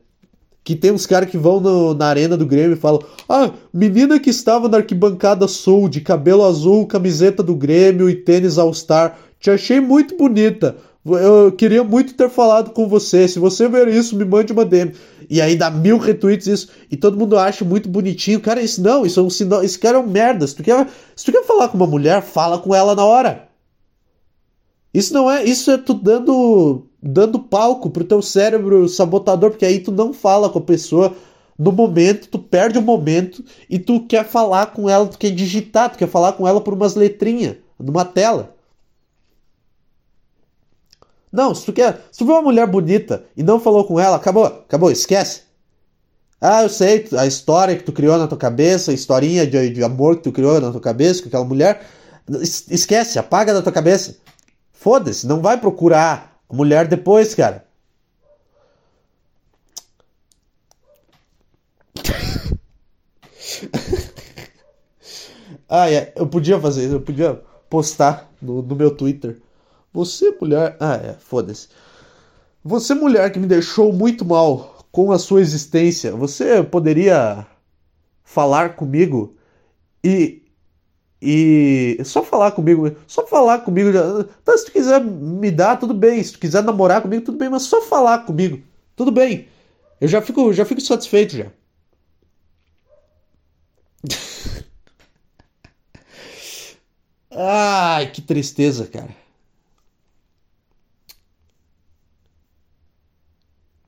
Que tem uns caras que vão no, na arena do Grêmio e falam: Ah, menina que estava na arquibancada sul, de cabelo azul, camiseta do Grêmio e tênis All-Star, te achei muito bonita. Eu queria muito ter falado com você. Se você ver isso, me mande uma DM. E aí dá mil retweets isso. E todo mundo acha muito bonitinho. Cara, isso não, isso é um sinal. Esse cara é um merda. Se tu, quer, se tu quer falar com uma mulher, fala com ela na hora. Isso não é. Isso é tu dando dando palco pro teu cérebro sabotador, porque aí tu não fala com a pessoa no momento, tu perde o momento e tu quer falar com ela, tu quer digitar, tu quer falar com ela por umas letrinhas numa tela. Não, se tu quer, se tu vê uma mulher bonita e não falou com ela, acabou, acabou, esquece. Ah, eu sei a história que tu criou na tua cabeça, a historinha de, de amor que tu criou na tua cabeça com aquela mulher. Esquece, apaga da tua cabeça. Foda-se, não vai procurar mulher depois, cara. ah, é. Eu podia fazer isso, eu podia postar no, no meu Twitter. Você, mulher. Ah, é, foda-se. Você, mulher que me deixou muito mal com a sua existência, você poderia falar comigo e e só falar comigo, só falar comigo. Tá, se tu quiser me dar, tudo bem. Se tu quiser namorar comigo, tudo bem, mas só falar comigo, tudo bem. Eu já fico, já fico satisfeito já. Ai, que tristeza, cara.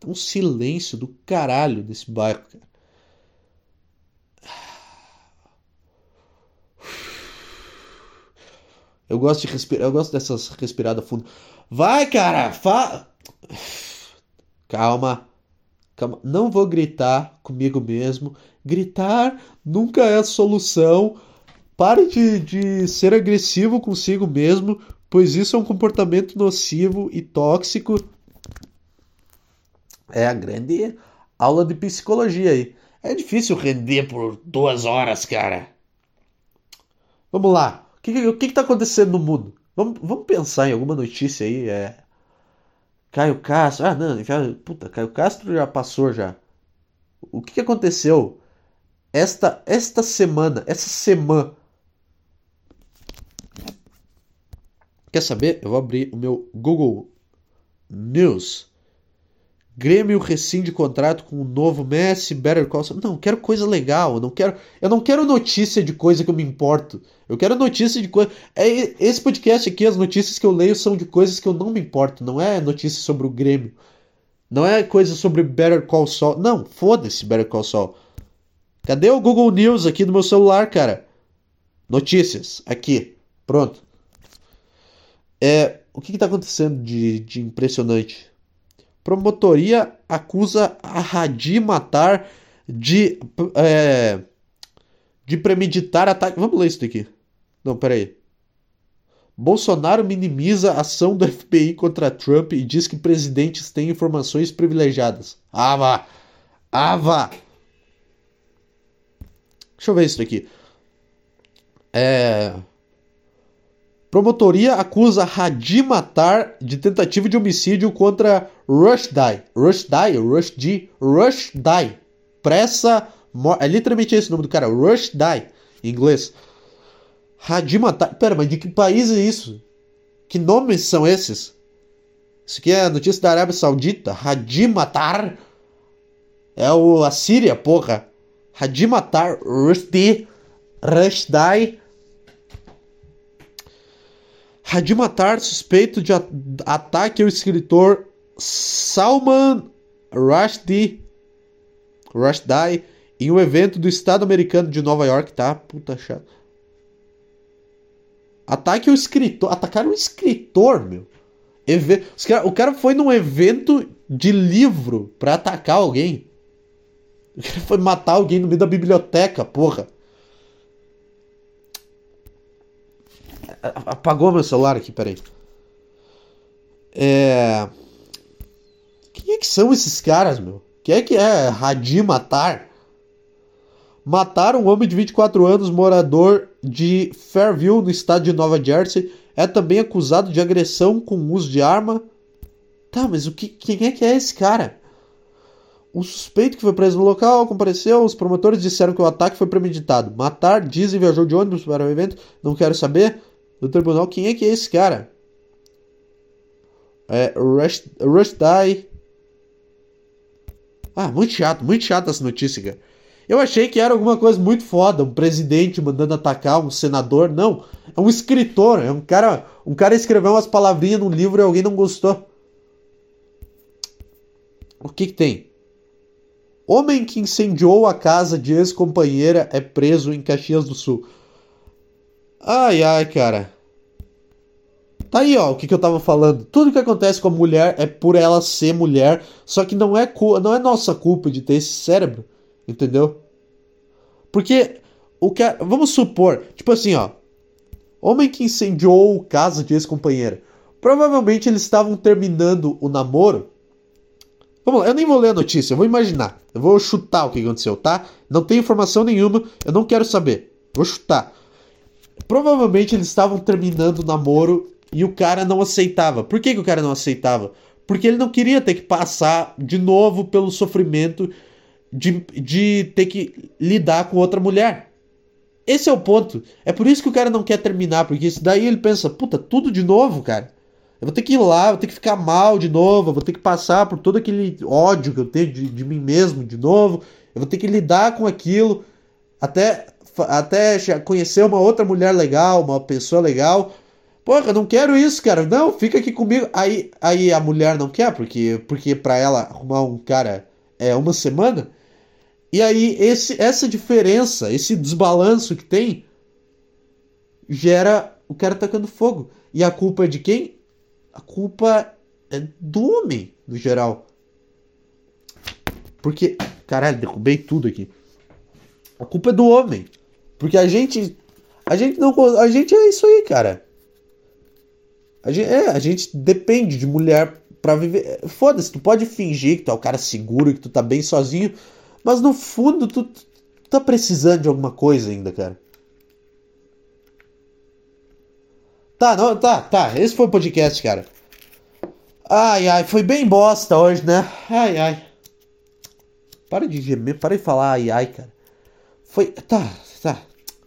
um silêncio do caralho nesse bairro, cara. Eu gosto de respirar, eu gosto dessas respiradas fundo. Vai, cara, fa... Calma. Calma. Não vou gritar comigo mesmo. Gritar nunca é a solução. Pare de, de ser agressivo consigo mesmo, pois isso é um comportamento nocivo e tóxico. É a grande aula de psicologia aí. É difícil render por duas horas, cara. Vamos lá. O que, o que, que tá acontecendo no mundo? Vamos, vamos pensar em alguma notícia aí. É... Caio Castro. Ah, não, já. Puta, Caio Castro já passou já. O que, que aconteceu esta, esta semana? Essa semana. Quer saber? Eu vou abrir o meu Google News. Grêmio rescinde contrato com o novo Messi, Better Call Saul. Não, quero coisa legal. Eu não quero, eu não quero notícia de coisa que eu me importo. Eu quero notícia de coisa. É, esse podcast aqui, as notícias que eu leio são de coisas que eu não me importo. Não é notícia sobre o Grêmio. Não é coisa sobre Better Call Saul. Não, foda-se Better Call Saul. Cadê o Google News aqui no meu celular, cara? Notícias, aqui. Pronto. É, o que está acontecendo de, de impressionante? Promotoria acusa a Hadi Matar de, é, de premeditar ataque. Vamos ler isso daqui. Não, peraí. Bolsonaro minimiza a ação do FBI contra Trump e diz que presidentes têm informações privilegiadas. Vá! Ah, vá! Deixa eu ver isso daqui. É. Promotoria acusa Hadi Matar de tentativa de homicídio contra Rushdie. Rushdie? Rushdie? Rushdie. Pressa. É literalmente esse o nome do cara. Rushdie. Em inglês. Hadi Matar. Pera, mas de que país é isso? Que nomes são esses? Isso aqui é a notícia da Arábia Saudita. Hadi Matar. É o a Síria, porra. Hadi Matar. Rushdie. Rushdie Hadimatar suspeito de ataque ao escritor Salman Rushdie, Rushdie em um evento do estado americano de Nova York, tá? Puta chato. Ataque ao escritor. Atacaram o escritor, meu. O cara foi num evento de livro pra atacar alguém. O cara foi matar alguém no meio da biblioteca, porra. Apagou meu celular aqui, peraí. É. Quem é que são esses caras, meu? Quem é que é Hadi Matar? Mataram um homem de 24 anos, morador de Fairview, no estado de Nova Jersey. É também acusado de agressão com uso de arma. Tá, mas o que, quem é que é esse cara? O suspeito que foi preso no local compareceu. Os promotores disseram que o ataque foi premeditado. Matar, dizem, viajou de ônibus para o evento. Não quero saber do tribunal. Quem é que é esse cara? É Rush, Die. Ah, muito chato, muito chato essa notícia, cara. Eu achei que era alguma coisa muito foda, um presidente mandando atacar um senador. Não, é um escritor, é um cara, um cara escreveu umas palavrinhas num livro e alguém não gostou. O que que tem? Homem que incendiou a casa de ex-companheira é preso em Caxias do Sul. Ai, ai, cara. Tá aí, ó, o que, que eu tava falando. Tudo que acontece com a mulher é por ela ser mulher, só que não é, não é nossa culpa de ter esse cérebro, entendeu? Porque o que vamos supor, tipo assim, ó, homem que incendiou casa de ex-companheira. Provavelmente eles estavam terminando o namoro. Vamos lá, eu nem vou ler a notícia, eu vou imaginar. Eu vou chutar o que aconteceu, tá? Não tem informação nenhuma, eu não quero saber. Vou chutar. Provavelmente eles estavam terminando o namoro e o cara não aceitava. Por que, que o cara não aceitava? Porque ele não queria ter que passar de novo pelo sofrimento de, de ter que lidar com outra mulher. Esse é o ponto. É por isso que o cara não quer terminar, porque isso daí ele pensa, puta, tudo de novo, cara. Eu vou ter que ir lá, vou ter que ficar mal de novo, eu vou ter que passar por todo aquele ódio que eu tenho de, de mim mesmo de novo. Eu vou ter que lidar com aquilo até até conhecer uma outra mulher legal, uma pessoa legal. Porra, não quero isso, cara. Não, fica aqui comigo. Aí, aí a mulher não quer, porque, porque pra ela arrumar um cara é uma semana. E aí esse, essa diferença, esse desbalanço que tem, gera o cara tacando fogo. E a culpa é de quem? A culpa é do homem, no geral. Porque. Caralho, derrubei tudo aqui. A culpa é do homem. Porque a gente. A gente não. A gente é isso aí, cara. A gente, é, a gente depende de mulher pra viver. Foda-se, tu pode fingir que tu é o cara seguro, que tu tá bem sozinho. Mas no fundo, tu, tu tá precisando de alguma coisa ainda, cara. Tá, não, tá, tá. Esse foi o podcast, cara. Ai, ai, foi bem bosta hoje, né? Ai, ai. Para de gemer, para de falar ai, ai, cara. Foi. Tá,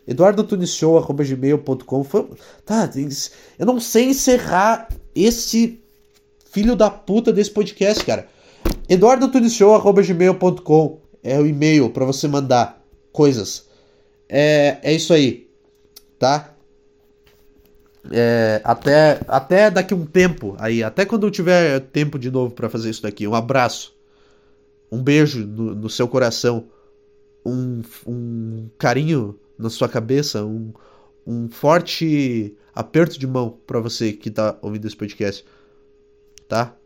eduardotunisshow.gmail.com foi... Tá, eu não sei encerrar esse filho da puta desse podcast, cara. eduardotunisshow.gmail.com é o e-mail para você mandar coisas. É, é isso aí, tá? É, até, até daqui um tempo aí, até quando eu tiver tempo de novo para fazer isso daqui. Um abraço, um beijo no, no seu coração, um, um carinho na sua cabeça, um, um forte aperto de mão para você que tá ouvindo esse podcast, tá?